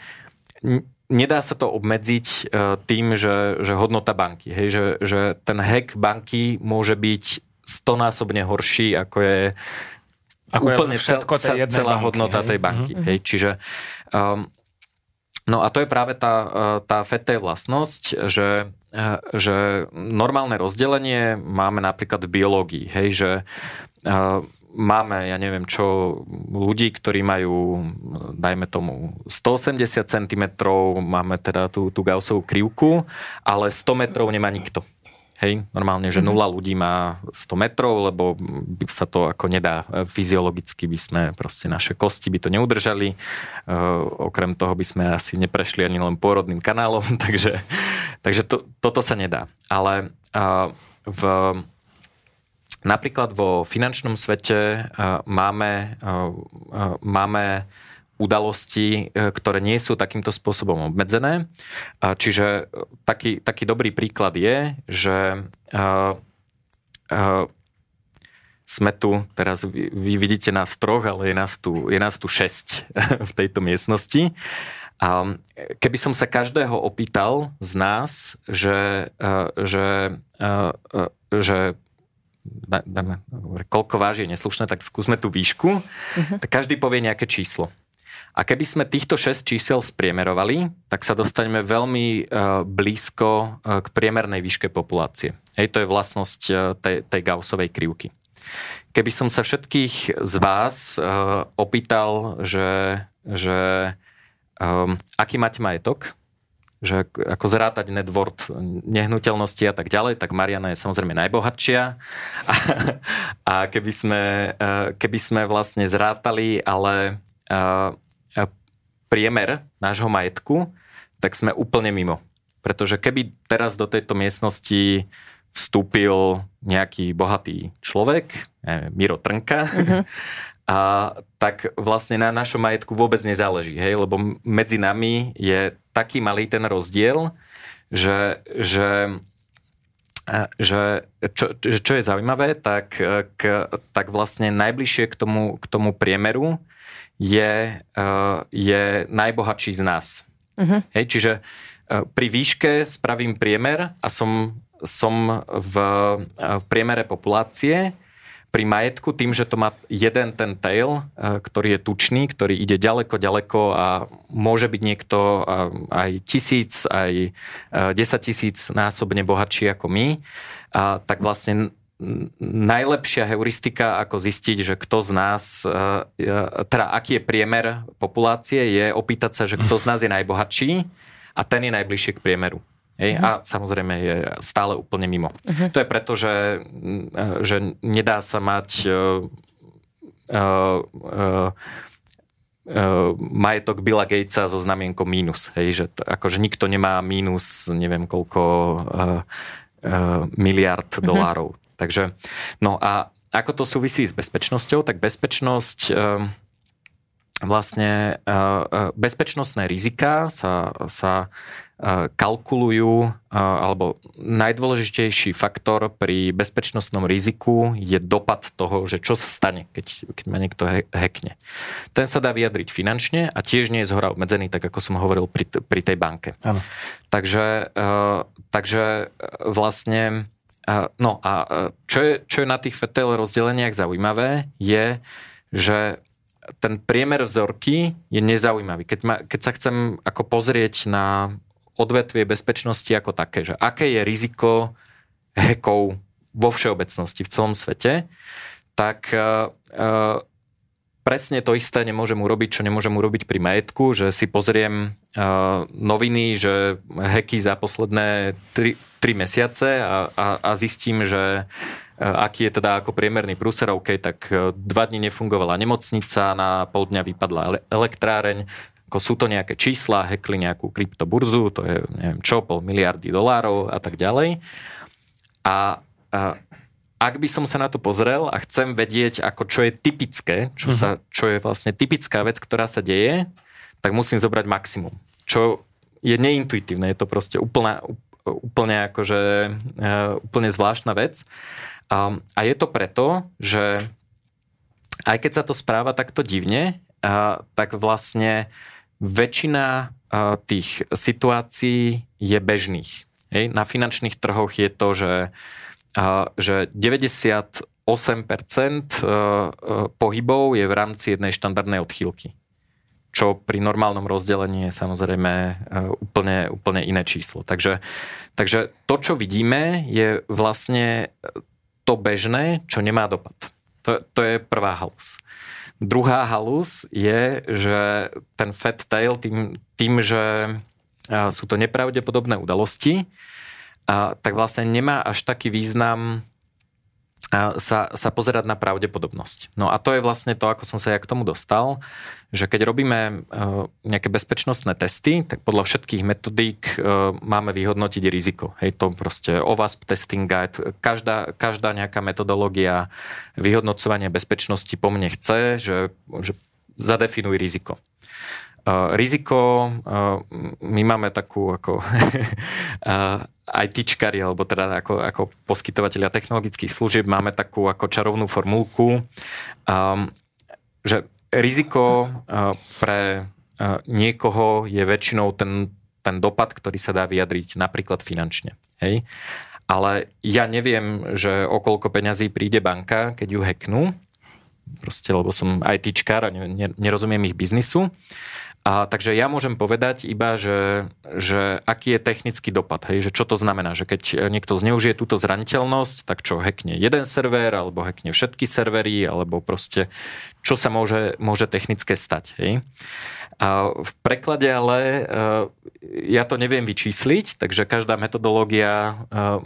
nedá sa to obmedziť e, tým, že, že hodnota banky. Hej, že, že ten hack banky môže byť stonásobne horší, ako je ako úplne všetko cel, celá banky, hodnota hej? tej banky. Mm-hmm. Hej? Čiže um, No a to je práve tá, uh, tá FET vlastnosť, že, uh, že normálne rozdelenie máme napríklad v biológii, hej, že uh, máme, ja neviem čo, ľudí, ktorí majú, dajme tomu, 180 cm, máme teda tú, tú Gaussovú krivku, ale 100 metrov nemá nikto. Hej, normálne, že mhm. nula ľudí má 100 metrov, lebo by sa to ako nedá fyziologicky, by sme proste naše kosti by to neudržali. Uh, okrem toho by sme asi neprešli ani len pôrodným kanálom, takže, takže to, toto sa nedá. Ale uh, v, napríklad vo finančnom svete uh, máme, uh, uh, máme udalosti, e, ktoré nie sú takýmto spôsobom obmedzené. Čiže e, taký, taký dobrý príklad je, že uh, uh, sme tu, teraz vy, vy vidíte nás troch, ale je nás tu, je nás tu šesť v tejto miestnosti. A keby som sa každého opýtal z nás, že, uh, že, uh, uh, že dáme, koľko váži je neslušné, tak skúsme tú výšku, uh-huh. tak každý povie nejaké číslo. A keby sme týchto 6 čísel spriemerovali, tak sa dostaneme veľmi uh, blízko uh, k priemernej výške populácie. Hej, to je vlastnosť uh, tej, tej Gaussovej krivky. Keby som sa všetkých z vás opýtal, že, že um, aký máte majetok, že ako zrátať net worth nehnuteľnosti a tak ďalej, tak Mariana je samozrejme najbohatšia. A, a keby, sme, keby sme vlastne zrátali ale priemer nášho majetku, tak sme úplne mimo. Pretože keby teraz do tejto miestnosti vstúpil nejaký bohatý človek, Miro Trnka, uh-huh. a tak vlastne na našom majetku vôbec nezáleží, hej, lebo medzi nami je taký malý ten rozdiel, že, že že čo, čo je zaujímavé, tak, k, tak vlastne najbližšie k tomu, k tomu priemeru je, je najbohatší z nás. Uh-huh. Hej, čiže pri výške spravím priemer a som, som v, v priemere populácie pri majetku tým, že to má jeden ten tail, eh, ktorý je tučný, ktorý ide ďaleko, ďaleko a môže byť niekto eh, aj tisíc, aj eh, desať tisíc násobne bohatší ako my, a tak vlastne najlepšia heuristika, ako zistiť, že kto z nás, teda aký je priemer populácie, je opýtať sa, že kto z nás je najbohatší a ten je najbližšie k priemeru. Hej? Uh-huh. A samozrejme je stále úplne mimo. Uh-huh. To je preto, že, že nedá sa mať uh, uh, uh, majetok Billa Gatesa so znamienkou mínus. Hej? Že akože nikto nemá mínus neviem koľko uh, uh, miliard uh-huh. dolárov. Takže, no a ako to súvisí s bezpečnosťou, tak bezpečnosť uh, vlastne uh, bezpečnostné rizika sa, sa kalkulujú, alebo najdôležitejší faktor pri bezpečnostnom riziku je dopad toho, že čo sa stane, keď, keď ma niekto hackne. Ten sa dá vyjadriť finančne a tiež nie je zhora obmedzený, tak ako som hovoril pri, pri tej banke. Ano. Takže, takže vlastne No a čo je, čo je na tých FTL rozdeleniach zaujímavé, je, že ten priemer vzorky je nezaujímavý. Keď, ma, keď sa chcem ako pozrieť na odvetvie bezpečnosti ako také, že aké je riziko hekov vo všeobecnosti v celom svete, tak uh, presne to isté nemôžem urobiť, čo nemôžem urobiť pri majetku, že si pozriem uh, noviny, že heky za posledné 3, 3 mesiace a, a, a zistím, že aký je teda ako priemerný prúser, OK, tak dva dní nefungovala nemocnica, na pol dňa vypadla elektráreň, ako sú to nejaké čísla, hekli nejakú kryptoburzu, to je neviem čo, pol miliardy dolárov a tak ďalej. A, a ak by som sa na to pozrel a chcem vedieť, ako čo je typické, čo, sa, čo je vlastne typická vec, ktorá sa deje, tak musím zobrať maximum. Čo je neintuitívne, je to proste úplná, úplne akože, uh, úplne zvláštna vec. Um, a je to preto, že aj keď sa to správa takto divne, uh, tak vlastne väčšina tých situácií je bežných. Hej? Na finančných trhoch je to, že, že 98% pohybov je v rámci jednej štandardnej odchýlky. Čo pri normálnom rozdelení je samozrejme úplne, úplne iné číslo. Takže, takže to, čo vidíme, je vlastne to bežné, čo nemá dopad. To, to je prvá halus. Druhá halus je, že ten fat tail tým, tým že sú to nepravdepodobné udalosti, tak vlastne nemá až taký význam sa, sa pozerať na pravdepodobnosť. No a to je vlastne to, ako som sa ja k tomu dostal, že keď robíme e, nejaké bezpečnostné testy, tak podľa všetkých metodík e, máme vyhodnotiť riziko. Hej, to proste OWASP testing guide, každá, každá nejaká metodológia vyhodnocovania bezpečnosti po mne chce, že, že zadefinuj riziko. Riziko, my máme takú ako ITčkari, alebo teda ako, ako poskytovateľia technologických služieb, máme takú ako čarovnú formulku, že riziko pre niekoho je väčšinou ten, ten dopad, ktorý sa dá vyjadriť napríklad finančne. Hej? Ale ja neviem, že o koľko peňazí príde banka, keď ju hacknú, proste, lebo som ITčkár a nerozumiem ich biznisu. A, takže ja môžem povedať iba, že, že aký je technický dopad, hej, že čo to znamená, že keď niekto zneužije túto zraniteľnosť, tak čo, hackne jeden server, alebo hackne všetky servery, alebo proste čo sa môže, môže technické stať. Hej. A v preklade ale e, ja to neviem vyčísliť, takže každá metodológia e,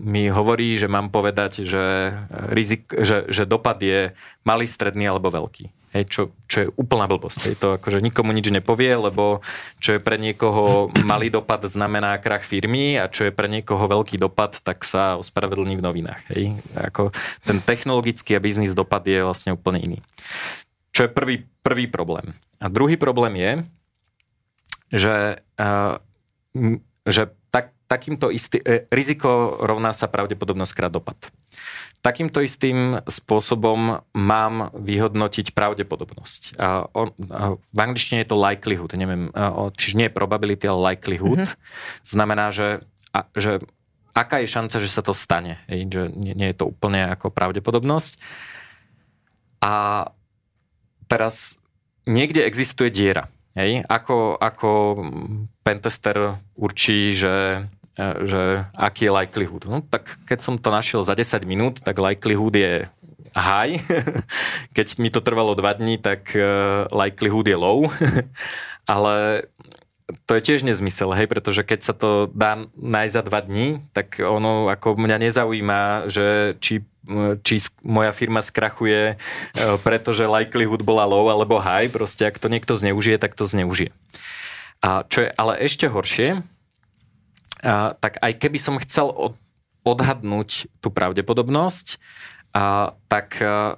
mi hovorí, že mám povedať, že, rizik, že, že dopad je malý, stredný alebo veľký. Hej, čo, čo je úplná blbosť. Hej, to akože nikomu nič nepovie, lebo čo je pre niekoho malý dopad znamená krach firmy a čo je pre niekoho veľký dopad, tak sa ospravedlní v novinách. Hej. Ako ten technologický a biznis dopad je vlastne úplne iný. Čo je prvý, prvý problém. A druhý problém je, že, uh, že tak, takýmto istý, uh, riziko rovná sa pravdepodobnosť krát dopad. Takýmto istým spôsobom mám vyhodnotiť pravdepodobnosť. A on, a v angličtine je to likelihood, neviem, čiže nie je probability, ale likelihood. Mm-hmm. Znamená, že, a, že aká je šanca, že sa to stane. Hej? Že nie, nie je to úplne ako pravdepodobnosť. A teraz niekde existuje diera. Hej? Ako, ako pentester určí, že že aký je likelihood. No tak keď som to našiel za 10 minút, tak likelihood je high. Keď mi to trvalo 2 dní, tak e, likelihood je low. Ale to je tiež nezmysel, hej, pretože keď sa to dá nájsť za 2 dní, tak ono ako mňa nezaujíma, že či či moja firma skrachuje, e, pretože likelihood bola low alebo high, proste ak to niekto zneužije, tak to zneužije. A čo je ale ešte horšie, a, tak aj keby som chcel od, odhadnúť tú pravdepodobnosť, a, tak, a,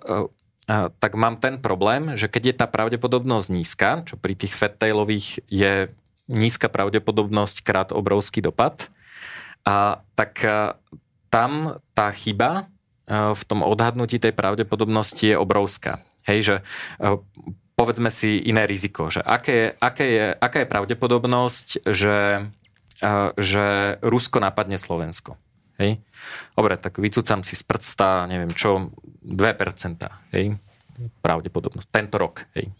a, tak mám ten problém, že keď je tá pravdepodobnosť nízka, čo pri tých fattailových je nízka pravdepodobnosť krát obrovský dopad, a, tak a, tam tá chyba a, v tom odhadnutí tej pravdepodobnosti je obrovská. Hej, že a, povedzme si iné riziko, že aké, aké je, aká je pravdepodobnosť, že že Rusko napadne Slovensko. Hej? Dobre, tak vycúcam si z prsta, neviem čo, 2%. Hej? Pravdepodobnosť. Tento rok. Hej?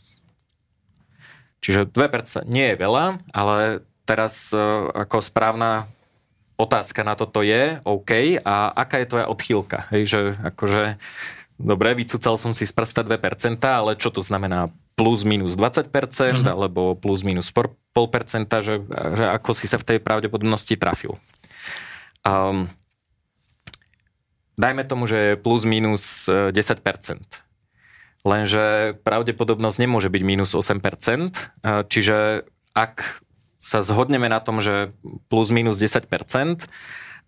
Čiže 2% nie je veľa, ale teraz e, ako správna otázka na toto je, OK, a aká je tvoja odchýlka? Hej, že akože, dobre, vycúcal som si z prsta 2%, ale čo to znamená? Plus minus 20%, mm-hmm. alebo plus minus 0,5%, že, že ako si sa v tej pravdepodobnosti trafil. Um, dajme tomu, že plus minus 10%. E, Lenže pravdepodobnosť nemôže byť minus 8%, e, čiže ak sa zhodneme na tom, že plus minus 10%,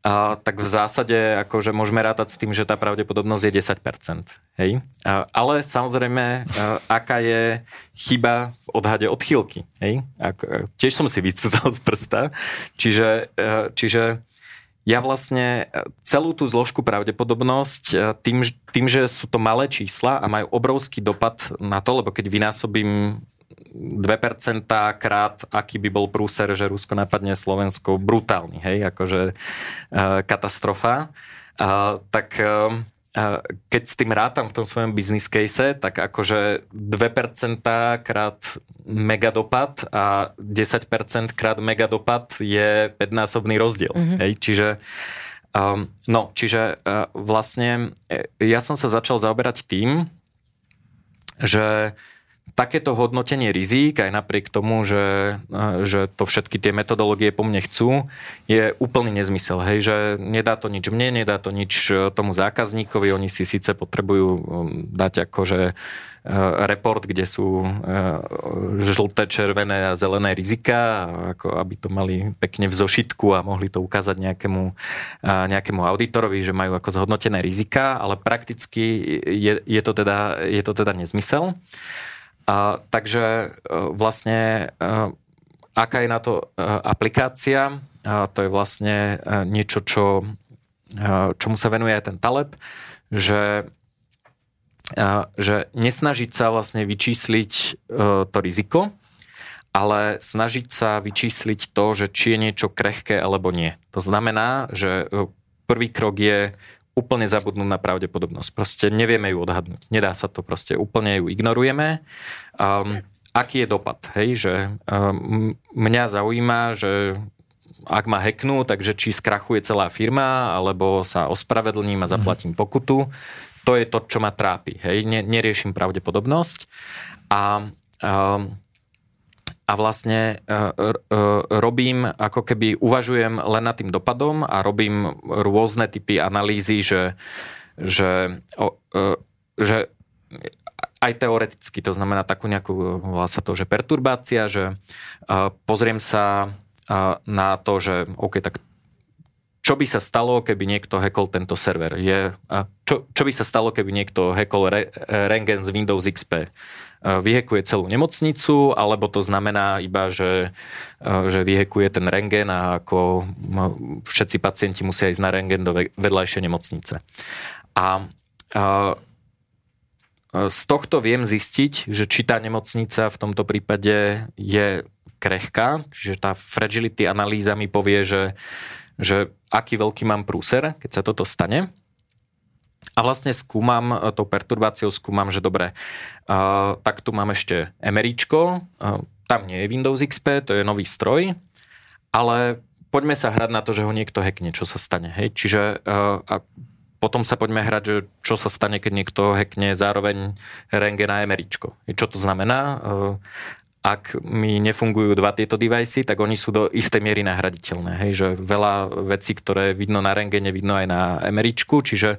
a, tak v zásade akože môžeme rátať s tým, že tá pravdepodobnosť je 10%. Hej? A, ale samozrejme, a, aká je chyba v odhade odchýlky. Hej? A, tiež som si vycúzal z prsta. Čiže, a, čiže ja vlastne celú tú zložku pravdepodobnosť tým, tým, že sú to malé čísla a majú obrovský dopad na to, lebo keď vynásobím 2% krát, aký by bol prúser, že Rusko napadne Slovensko, brutálny, hej, akože uh, katastrofa. Uh, tak uh, keď s tým rátam v tom svojom business case, tak akože 2% krát megadopad a 10% krát megadopad je 5-násobný rozdiel. Mm-hmm. Hej, čiže um, no, čiže uh, vlastne ja som sa začal zaoberať tým, že uh, takéto hodnotenie rizík, aj napriek tomu, že, že to všetky tie metodológie po mne chcú, je úplný nezmysel. Hej, že nedá to nič mne, nedá to nič e, tomu zákazníkovi, oni si síce potrebujú um, dať akože report, kde sú žlté, červené a zelené rizika, ako aby to mali pekne v zošitku a mohli to ukázať nejakému, nejakému auditorovi, že majú ako zhodnotené rizika, ale prakticky je, je, to, teda, je to teda nezmysel. A, takže e, vlastne e, aká je na to e, aplikácia? A to je vlastne niečo, čo, čomu sa venuje aj ten Taleb, že, že nesnažiť sa vlastne vyčísliť to riziko, ale snažiť sa vyčísliť to, že či je niečo krehké alebo nie. To znamená, že prvý krok je úplne zabudnúť na pravdepodobnosť. Proste nevieme ju odhadnúť. Nedá sa to proste, úplne ju ignorujeme. Um, aký je dopad? Hej, že um, mňa zaujíma, že ak ma hacknú, takže či skrachuje celá firma, alebo sa ospravedlním a zaplatím mhm. pokutu. To je to, čo ma trápi. Hej, neriešim pravdepodobnosť. A um, a vlastne e, e, robím, ako keby uvažujem len nad tým dopadom a robím rôzne typy analýzy, že, že, e, že aj teoreticky, to znamená takú nejakú, volá sa to, že perturbácia, že pozriem sa na to, že OK, tak čo by sa stalo, keby niekto hackol tento server? Je, čo, čo by sa stalo, keby niekto hackol re, Rengen z Windows XP? Vyhekuje celú nemocnicu, alebo to znamená iba, že, že vyhekuje ten rengen a ako všetci pacienti musia ísť na rengen do vedľajšej nemocnice. A z tohto viem zistiť, že či tá nemocnica v tomto prípade je krehká, čiže tá fragility analýza mi povie, že že aký veľký mám prúser, keď sa toto stane. A vlastne skúmam, e, tou perturbáciou skúmam, že dobre, uh, tak tu mám ešte MRIčko, uh, tam nie je Windows XP, to je nový stroj, ale poďme sa hrať na to, že ho niekto hackne, čo sa stane. Hej? Čiže a potom sa poďme hrať, že čo sa stane, keď niekto hackne zároveň rengen a MRIčko. Čo to znamená? Ak mi nefungujú dva tieto devajsy, tak oni sú do istej miery nahraditeľné. Hej, že veľa vecí, ktoré vidno na rengene, vidno aj na emeričku, čiže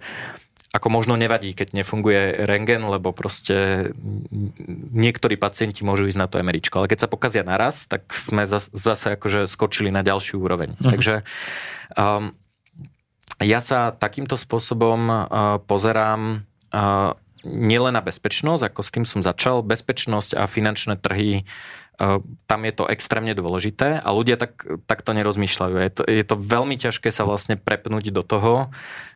ako možno nevadí, keď nefunguje rengen, lebo proste niektorí pacienti môžu ísť na to emeričko. Ale keď sa pokazia naraz, tak sme zase akože skočili na ďalšiu úroveň. Mhm. Takže um, ja sa takýmto spôsobom uh, pozerám uh, nielen na bezpečnosť, ako s tým som začal, bezpečnosť a finančné trhy, tam je to extrémne dôležité a ľudia tak, tak to nerozmýšľajú. Je to, je to veľmi ťažké sa vlastne prepnúť do toho,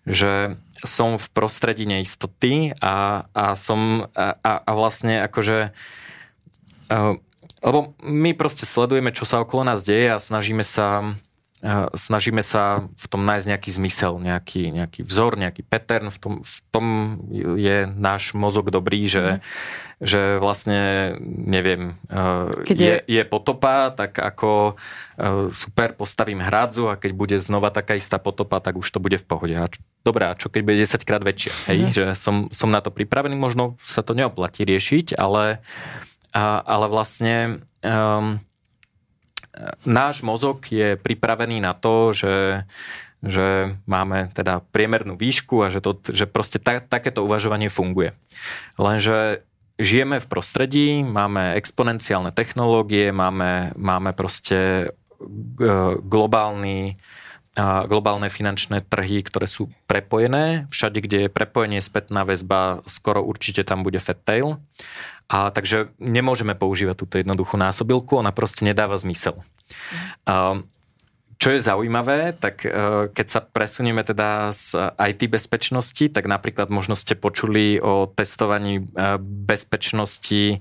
že som v prostredí neistoty a, a som a, a vlastne akože lebo my proste sledujeme, čo sa okolo nás deje a snažíme sa snažíme sa v tom nájsť nejaký zmysel, nejaký, nejaký vzor, nejaký pattern. V tom, v tom je náš mozog dobrý, že, mm. Že vlastne, neviem, keď je, je potopa, tak ako super, postavím hrádzu a keď bude znova taká istá potopa, tak už to bude v pohode. A a čo keď bude 10 krát väčšia? Hej? Mm. Že som, som na to pripravený, možno sa to neoplatí riešiť, ale, a, ale vlastne... Um, náš mozog je pripravený na to, že že máme teda priemernú výšku a že, to, že proste ta, takéto uvažovanie funguje. Lenže žijeme v prostredí, máme exponenciálne technológie, máme, máme proste e, globálny globálne finančné trhy, ktoré sú prepojené. Všade, kde je prepojenie, spätná väzba, skoro určite tam bude fat tail. A takže nemôžeme používať túto jednoduchú násobilku, ona proste nedáva zmysel. Mm. Čo je zaujímavé, tak e, keď sa presunieme teda z IT bezpečnosti, tak napríklad možno ste počuli o testovaní e, bezpečnosti e,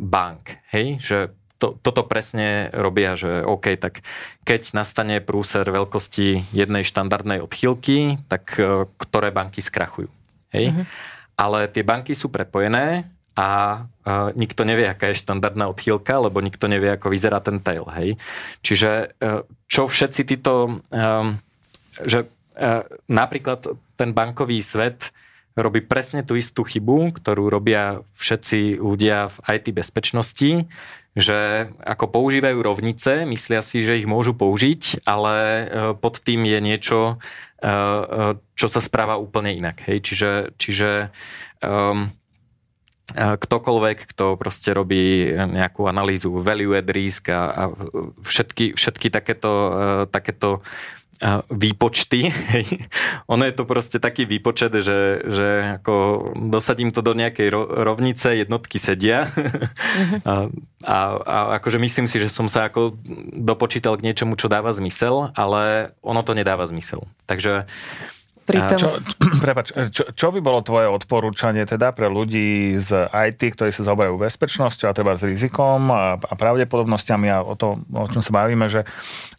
bank. Hej? Že to, toto presne robia, že OK, tak keď nastane prúser veľkosti jednej štandardnej odchýlky, tak ktoré banky skrachujú. Hej? Mm-hmm ale tie banky sú prepojené a uh, nikto nevie, aká je štandardná odchýlka, lebo nikto nevie, ako vyzerá ten tail. Hej? Čiže uh, čo všetci títo, um, že uh, napríklad ten bankový svet robí presne tú istú chybu, ktorú robia všetci ľudia v IT bezpečnosti, že ako používajú rovnice, myslia si, že ich môžu použiť, ale pod tým je niečo, čo sa správa úplne inak. Hej? Čiže, čiže um, ktokoľvek, kto proste robí nejakú analýzu value at risk a, a všetky, všetky takéto, uh, takéto výpočty. ono je to proste taký výpočet, že, že ako dosadím to do nejakej rovnice, jednotky sedia mhm. a, a, a akože myslím si, že som sa ako dopočítal k niečomu, čo dáva zmysel, ale ono to nedáva zmysel. Takže Pritom... Čo, prepač, čo, čo by bolo tvoje odporúčanie teda pre ľudí z IT, ktorí sa zaoberajú bezpečnosťou a treba s rizikom a, a pravdepodobnosťami a o tom, o čom sa bavíme, že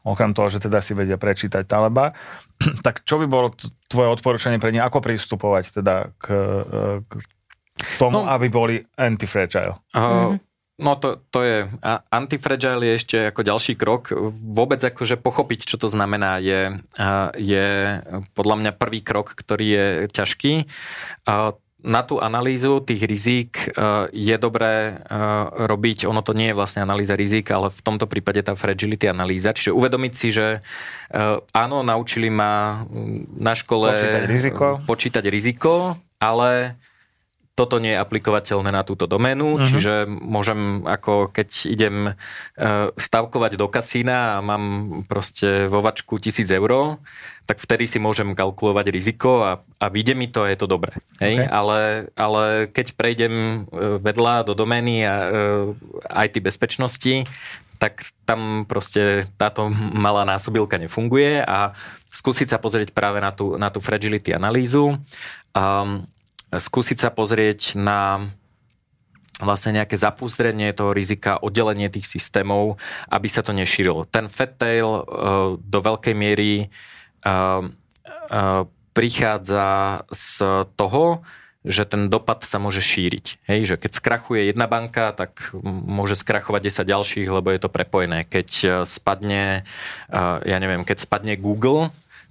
okrem toho, že teda si vedia prečítať Taleba, tak čo by bolo tvoje odporúčanie pre nich, ako pristupovať teda k, k tomu, no, aby boli anti-fragile? Uh, mm-hmm. No to, to je, antifragile je ešte ako ďalší krok. Vôbec akože pochopiť, čo to znamená, je, je podľa mňa prvý krok, ktorý je ťažký. Na tú analýzu tých rizík je dobré robiť, ono to nie je vlastne analýza rizik, ale v tomto prípade tá fragility analýza. Čiže uvedomiť si, že áno, naučili ma na škole počítať riziko, počítať riziko ale toto nie je aplikovateľné na túto doménu, uh-huh. čiže môžem ako keď idem e, stavkovať do kasína a mám proste vo vačku tisíc eur, tak vtedy si môžem kalkulovať riziko a, a vyjde mi to a je to dobré. Hej? Okay. Ale, ale keď prejdem e, vedľa do domény a IT bezpečnosti, tak tam proste táto malá násobilka nefunguje a skúsiť sa pozrieť práve na tú, na tú fragility analýzu. Um, skúsiť sa pozrieť na vlastne nejaké zapúzdrenie toho rizika, oddelenie tých systémov, aby sa to nešírilo. Ten fat tail uh, do veľkej miery uh, uh, prichádza z toho, že ten dopad sa môže šíriť. Hej, že keď skrachuje jedna banka, tak môže skrachovať 10 ďalších, lebo je to prepojené. Keď spadne, ja neviem, keď spadne Google,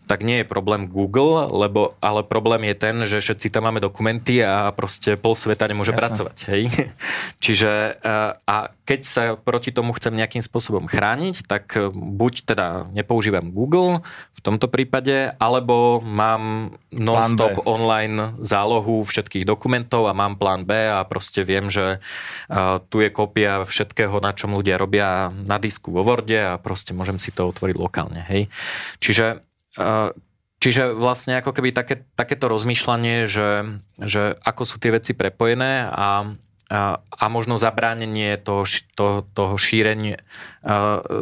tak nie je problém Google, lebo, ale problém je ten, že všetci tam máme dokumenty a proste pol sveta nemôže Jasne. pracovať. Hej? Čiže eh, a keď sa proti tomu chcem nejakým spôsobom chrániť, tak eh, buď teda nepoužívam Google v tomto prípade, alebo mám non-stop online zálohu všetkých dokumentov a mám plán B a proste viem, že eh, tu je kópia všetkého, na čom ľudia robia na disku vo Worde a proste môžem si to otvoriť lokálne. Hej? Čiže Čiže vlastne ako keby také, takéto rozmýšľanie, že, že ako sú tie veci prepojené a, a, a možno zabránenie toho, to, toho šírenia,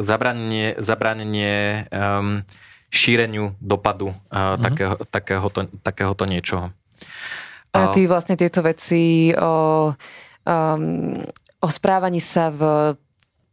zabránenie, zabránenie um, šíreniu dopadu uh, mm-hmm. takého, takéhoto, takéhoto niečoho. A ty vlastne tieto veci o, um, o správaní sa v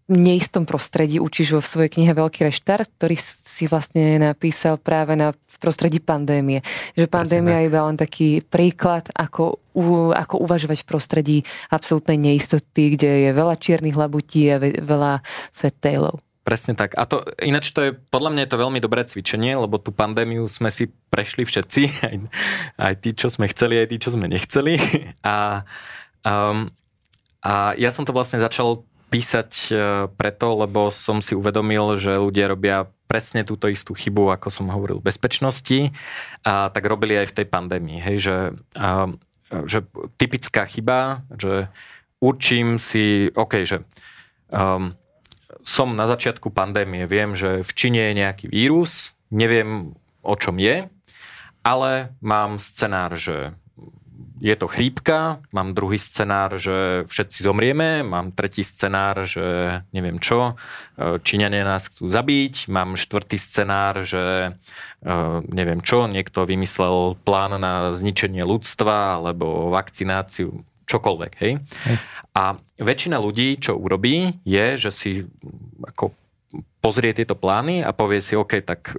neistom prostredí učíš vo svojej knihe Veľký reštart, ktorý si vlastne napísal práve na, v prostredí pandémie. Že pandémia je iba len taký príklad, ako, u, ako uvažovať v prostredí absolútnej neistoty, kde je veľa čiernych labutí a veľa fetailov. Presne tak. A to, ináč to je, podľa mňa je to veľmi dobré cvičenie, lebo tú pandémiu sme si prešli všetci, aj, aj tí, čo sme chceli, aj tí, čo sme nechceli. A, um, a ja som to vlastne začal písať e, preto, lebo som si uvedomil, že ľudia robia presne túto istú chybu, ako som hovoril, bezpečnosti, a tak robili aj v tej pandémii. Hej, že, a, že typická chyba, že určím si, OK, že um, som na začiatku pandémie, viem, že v Číne je nejaký vírus, neviem o čom je, ale mám scenár, že je to chrípka, mám druhý scenár, že všetci zomrieme, mám tretí scenár, že neviem čo, e, Číňania nás chcú zabiť, mám štvrtý scenár, že e, neviem čo, niekto vymyslel plán na zničenie ľudstva alebo vakcináciu, čokoľvek, hej. hej. A väčšina ľudí, čo urobí, je, že si ako pozrie tieto plány a povie si, OK, tak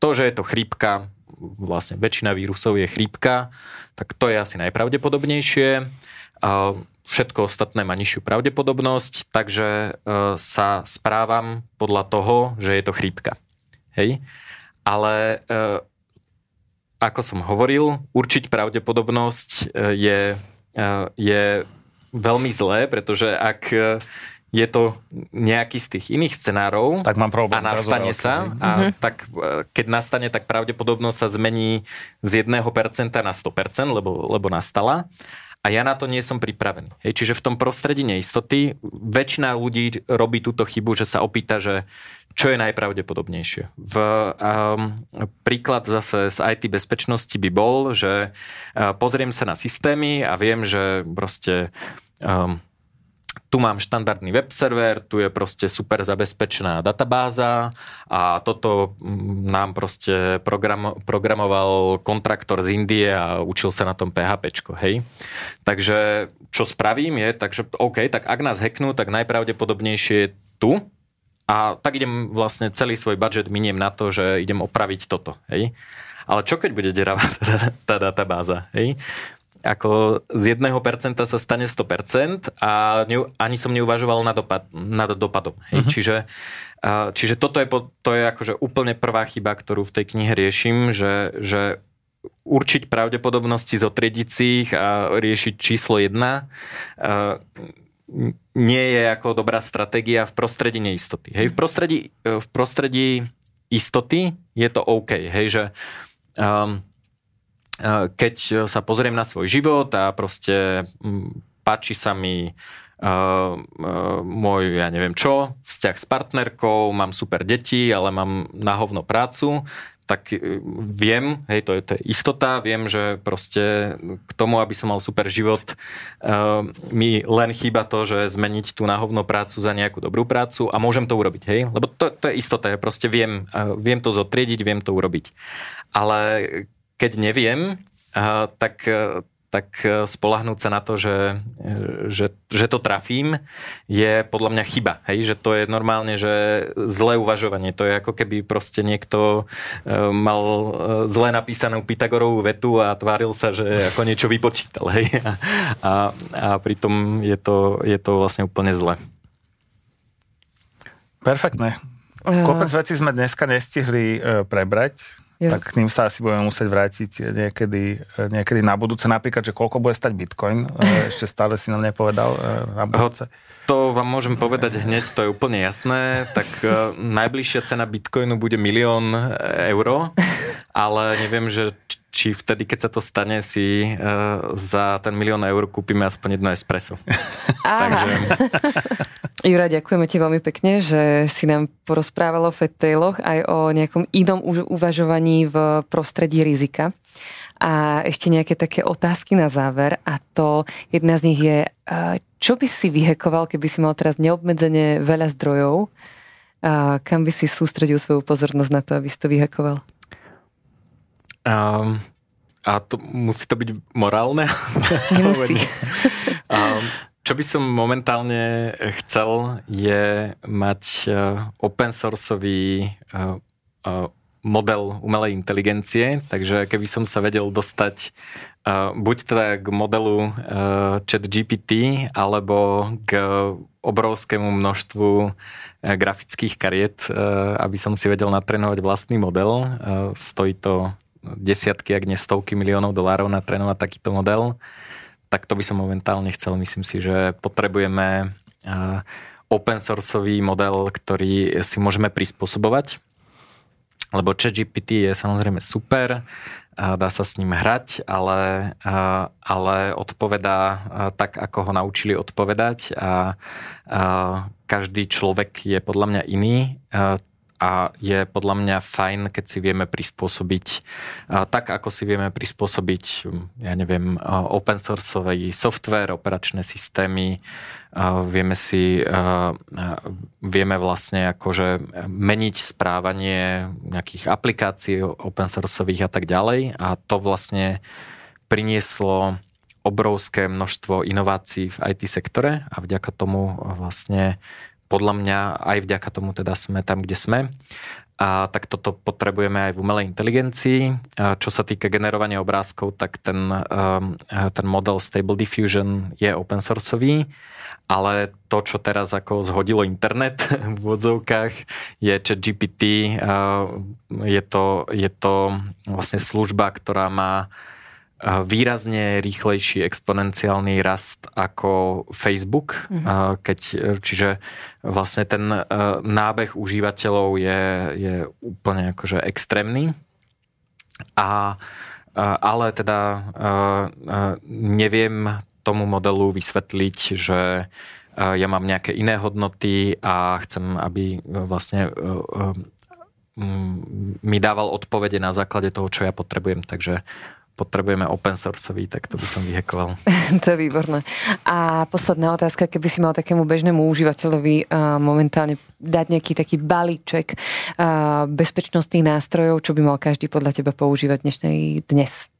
to, že je to chrípka, vlastne väčšina vírusov je chrípka, tak to je asi najpravdepodobnejšie. Všetko ostatné má nižšiu pravdepodobnosť, takže e, sa správam podľa toho, že je to chrípka. Hej? Ale e, ako som hovoril, určiť pravdepodobnosť e, je, je veľmi zlé, pretože ak je to nejaký z tých iných scenárov tak mám problém, a nastane sa, a uh-huh. tak e, keď nastane, tak pravdepodobnosť sa zmení z 1% na 100%, lebo, lebo nastala. A ja na to nie som pripravený. Hej, čiže v tom prostredí neistoty väčšina ľudí robí túto chybu, že sa opýta, že čo je najpravdepodobnejšie. V, um, príklad zase z IT bezpečnosti by bol, že uh, pozriem sa na systémy a viem, že proste um, tu mám štandardný web server, tu je proste super zabezpečená databáza a toto mm, nám proste program, programoval kontraktor z Indie a učil sa na tom PHP, hej. Takže čo spravím je, takže OK, tak ak nás hacknú, tak najpravdepodobnejšie je tu a tak idem vlastne celý svoj budget miniem na to, že idem opraviť toto, hej. Ale čo keď bude deravá tá, tá databáza, hej? Ako z 1% sa stane 100% a ne, ani som neuvažoval nad, dopad, nad dopadom. Hej. Uh-huh. Čiže, čiže toto je, to je akože úplne prvá chyba, ktorú v tej knihe riešim, že, že určiť pravdepodobnosti, zotriediť si ich a riešiť číslo 1 nie je ako dobrá stratégia v prostredí neistoty. Hej, v prostredí, v prostredí istoty je to OK, hej, že um, keď sa pozriem na svoj život a proste páči sa mi uh, môj, ja neviem čo, vzťah s partnerkou, mám super deti, ale mám na hovno prácu, tak viem, hej, to je, to je istota, viem, že proste k tomu, aby som mal super život, mi len chýba to, že zmeniť tú náhovnú prácu za nejakú dobrú prácu a môžem to urobiť, hej, lebo to, to je istota, ja proste viem, viem to zotriediť, viem to urobiť. Ale keď neviem, tak tak e, spolahnúť sa na to, že, e, že, že to trafím, je podľa mňa chyba. Hej? Že to je normálne, že zlé uvažovanie. To je ako keby proste niekto e, mal zle napísanú Pythagorovú vetu a tváril sa, že ako niečo vypočítal. Hej? A, a, a pritom je to, je to vlastne úplne zle. Perfektné. Kopec vecí sme dneska nestihli prebrať. Yes. Tak k ním sa asi budeme musieť vrátiť niekedy, niekedy na budúce. Napríklad, že koľko bude stať Bitcoin. Ešte stále si nám nepovedal na budúce. To vám môžem povedať hneď, to je úplne jasné. Tak uh, najbližšia cena Bitcoinu bude milión eur, ale neviem, že či vtedy, keď sa to stane, si uh, za ten milión eur kúpime aspoň jedno espresso. Takže... Jura, ďakujeme ti veľmi pekne, že si nám porozprával o fettailoch aj o nejakom inom uvažovaní v prostredí rizika. A ešte nejaké také otázky na záver a to jedna z nich je, čo by si vyhekoval, keby si mal teraz neobmedzene veľa zdrojov? Uh, kam by si sústredil svoju pozornosť na to, aby si to vyhekoval? Um, a to, musí to byť morálne? Nemusí. um, čo by som momentálne chcel, je mať uh, open sourceový uh, model umelej inteligencie, takže keby som sa vedel dostať buď teda k modelu chat GPT, alebo k obrovskému množstvu grafických kariet, aby som si vedel natrénovať vlastný model. Stojí to desiatky, ak nie stovky miliónov dolárov na trénovať takýto model, tak to by som momentálne chcel. Myslím si, že potrebujeme open sourceový model, ktorý si môžeme prispôsobovať, lebo ChatGPT je samozrejme super, dá sa s ním hrať, ale, ale odpovedá tak, ako ho naučili odpovedať a každý človek je podľa mňa iný a je podľa mňa fajn, keď si vieme prispôsobiť tak, ako si vieme prispôsobiť, ja neviem, open sourceový software, operačné systémy, vieme si, vieme vlastne akože meniť správanie nejakých aplikácií open sourceových a tak ďalej. A to vlastne prinieslo obrovské množstvo inovácií v IT sektore a vďaka tomu vlastne podľa mňa aj vďaka tomu teda sme tam, kde sme. A tak toto potrebujeme aj v umelej inteligencii. A čo sa týka generovania obrázkov, tak ten, um, ten model Stable Diffusion je open sourceový, ale to, čo teraz ako zhodilo internet v vodzovkách, je chat GPT. Je to, je to vlastne služba, ktorá má výrazne rýchlejší exponenciálny rast ako Facebook, mm-hmm. keď, čiže vlastne ten e, nábeh užívateľov je, je úplne akože extrémny. A, ale teda neviem tomu modelu vysvetliť, že ja mám nejaké iné hodnoty a chcem, aby vlastne e, e, mi dával odpovede na základe toho, čo ja potrebujem. Takže potrebujeme open sourceový, tak to by som vyhekoval. to je výborné. A posledná otázka, keby si mal takému bežnému užívateľovi uh, momentálne dať nejaký taký balíček uh, bezpečnostných nástrojov, čo by mal každý podľa teba používať dnešnej dnes?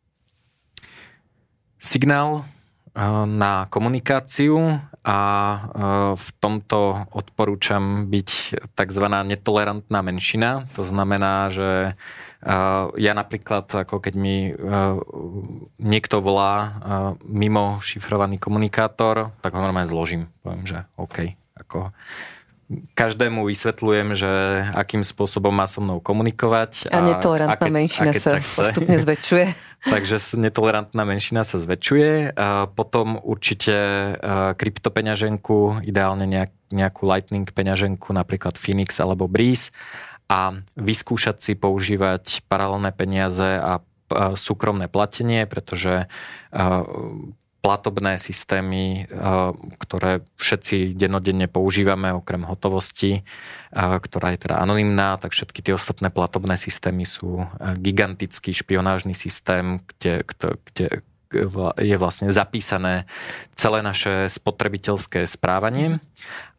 Signál uh, na komunikáciu a v tomto odporúčam byť tzv. netolerantná menšina. To znamená, že ja napríklad, ako keď mi e, niekto volá e, mimo šifrovaný komunikátor, tak ho normálne zložím. Poviem, že OK. Ako každému vysvetľujem, že akým spôsobom má so mnou komunikovať. A, a netolerantná a keď, menšina a keď sa, sa chce. postupne zväčšuje. Takže netolerantná menšina sa zväčšuje. A potom určite e, kryptopeňaženku, ideálne nejakú Lightning peňaženku, napríklad Phoenix alebo Breeze a vyskúšať si používať paralelné peniaze a súkromné platenie, pretože platobné systémy, ktoré všetci denodenne používame, okrem hotovosti, ktorá je teda anonimná, tak všetky tie ostatné platobné systémy sú gigantický špionážny systém, kde, kde je vlastne zapísané celé naše spotrebiteľské správanie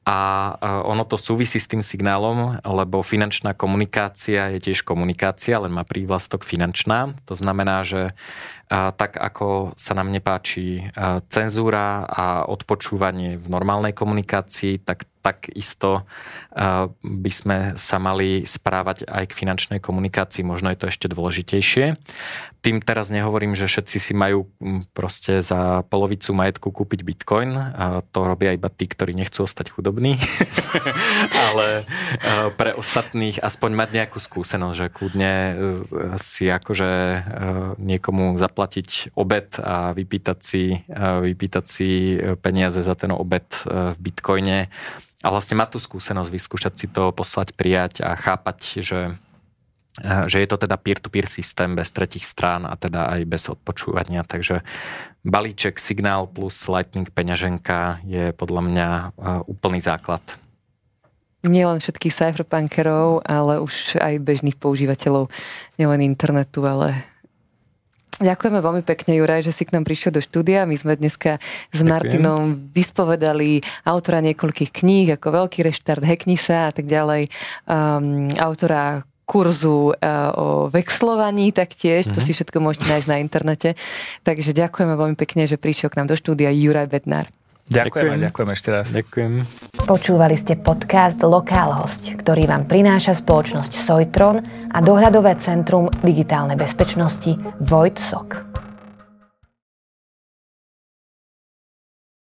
a ono to súvisí s tým signálom, lebo finančná komunikácia je tiež komunikácia, len má prívlastok finančná. To znamená, že tak ako sa nám nepáči cenzúra a odpočúvanie v normálnej komunikácii, tak takisto by sme sa mali správať aj k finančnej komunikácii, možno je to ešte dôležitejšie. Tým teraz nehovorím, že všetci si majú proste za polovicu majetku kúpiť bitcoin, a to robia iba tí, ktorí nechcú ostať chudobní, ale pre ostatných aspoň mať nejakú skúsenosť, že kľudne e, si akože e, niekomu zaplatiť obed a vypýtať si, vypýtať si peniaze za ten obed e, v bitcoine. A vlastne mať tú skúsenosť, vyskúšať si to, poslať, prijať a chápať, že, že je to teda peer-to-peer systém bez tretich strán a teda aj bez odpočúvania. Takže balíček Signál plus Lightning peňaženka je podľa mňa eh, úplný základ. Nielen všetkých cypherpunkerov, ale už aj bežných používateľov nielen internetu, ale Ďakujeme veľmi pekne, Juraj, že si k nám prišiel do štúdia. My sme dneska s Ďakujem. Martinom vyspovedali autora niekoľkých kníh, ako Veľký reštart, Hekni sa a tak ďalej. Um, autora kurzu uh, o vexlovaní taktiež, mm-hmm. to mhm. si všetko môžete nájsť na internete. Takže ďakujeme veľmi pekne, že prišiel k nám do štúdia Juraj Bednár. Ďakujem, ďakujem, ďakujem ešte raz. Ďakujem. Počúvali ste podcast Lokálhosť, ktorý vám prináša spoločnosť Sojtron a dohľadové centrum digitálnej bezpečnosti Vojtsok.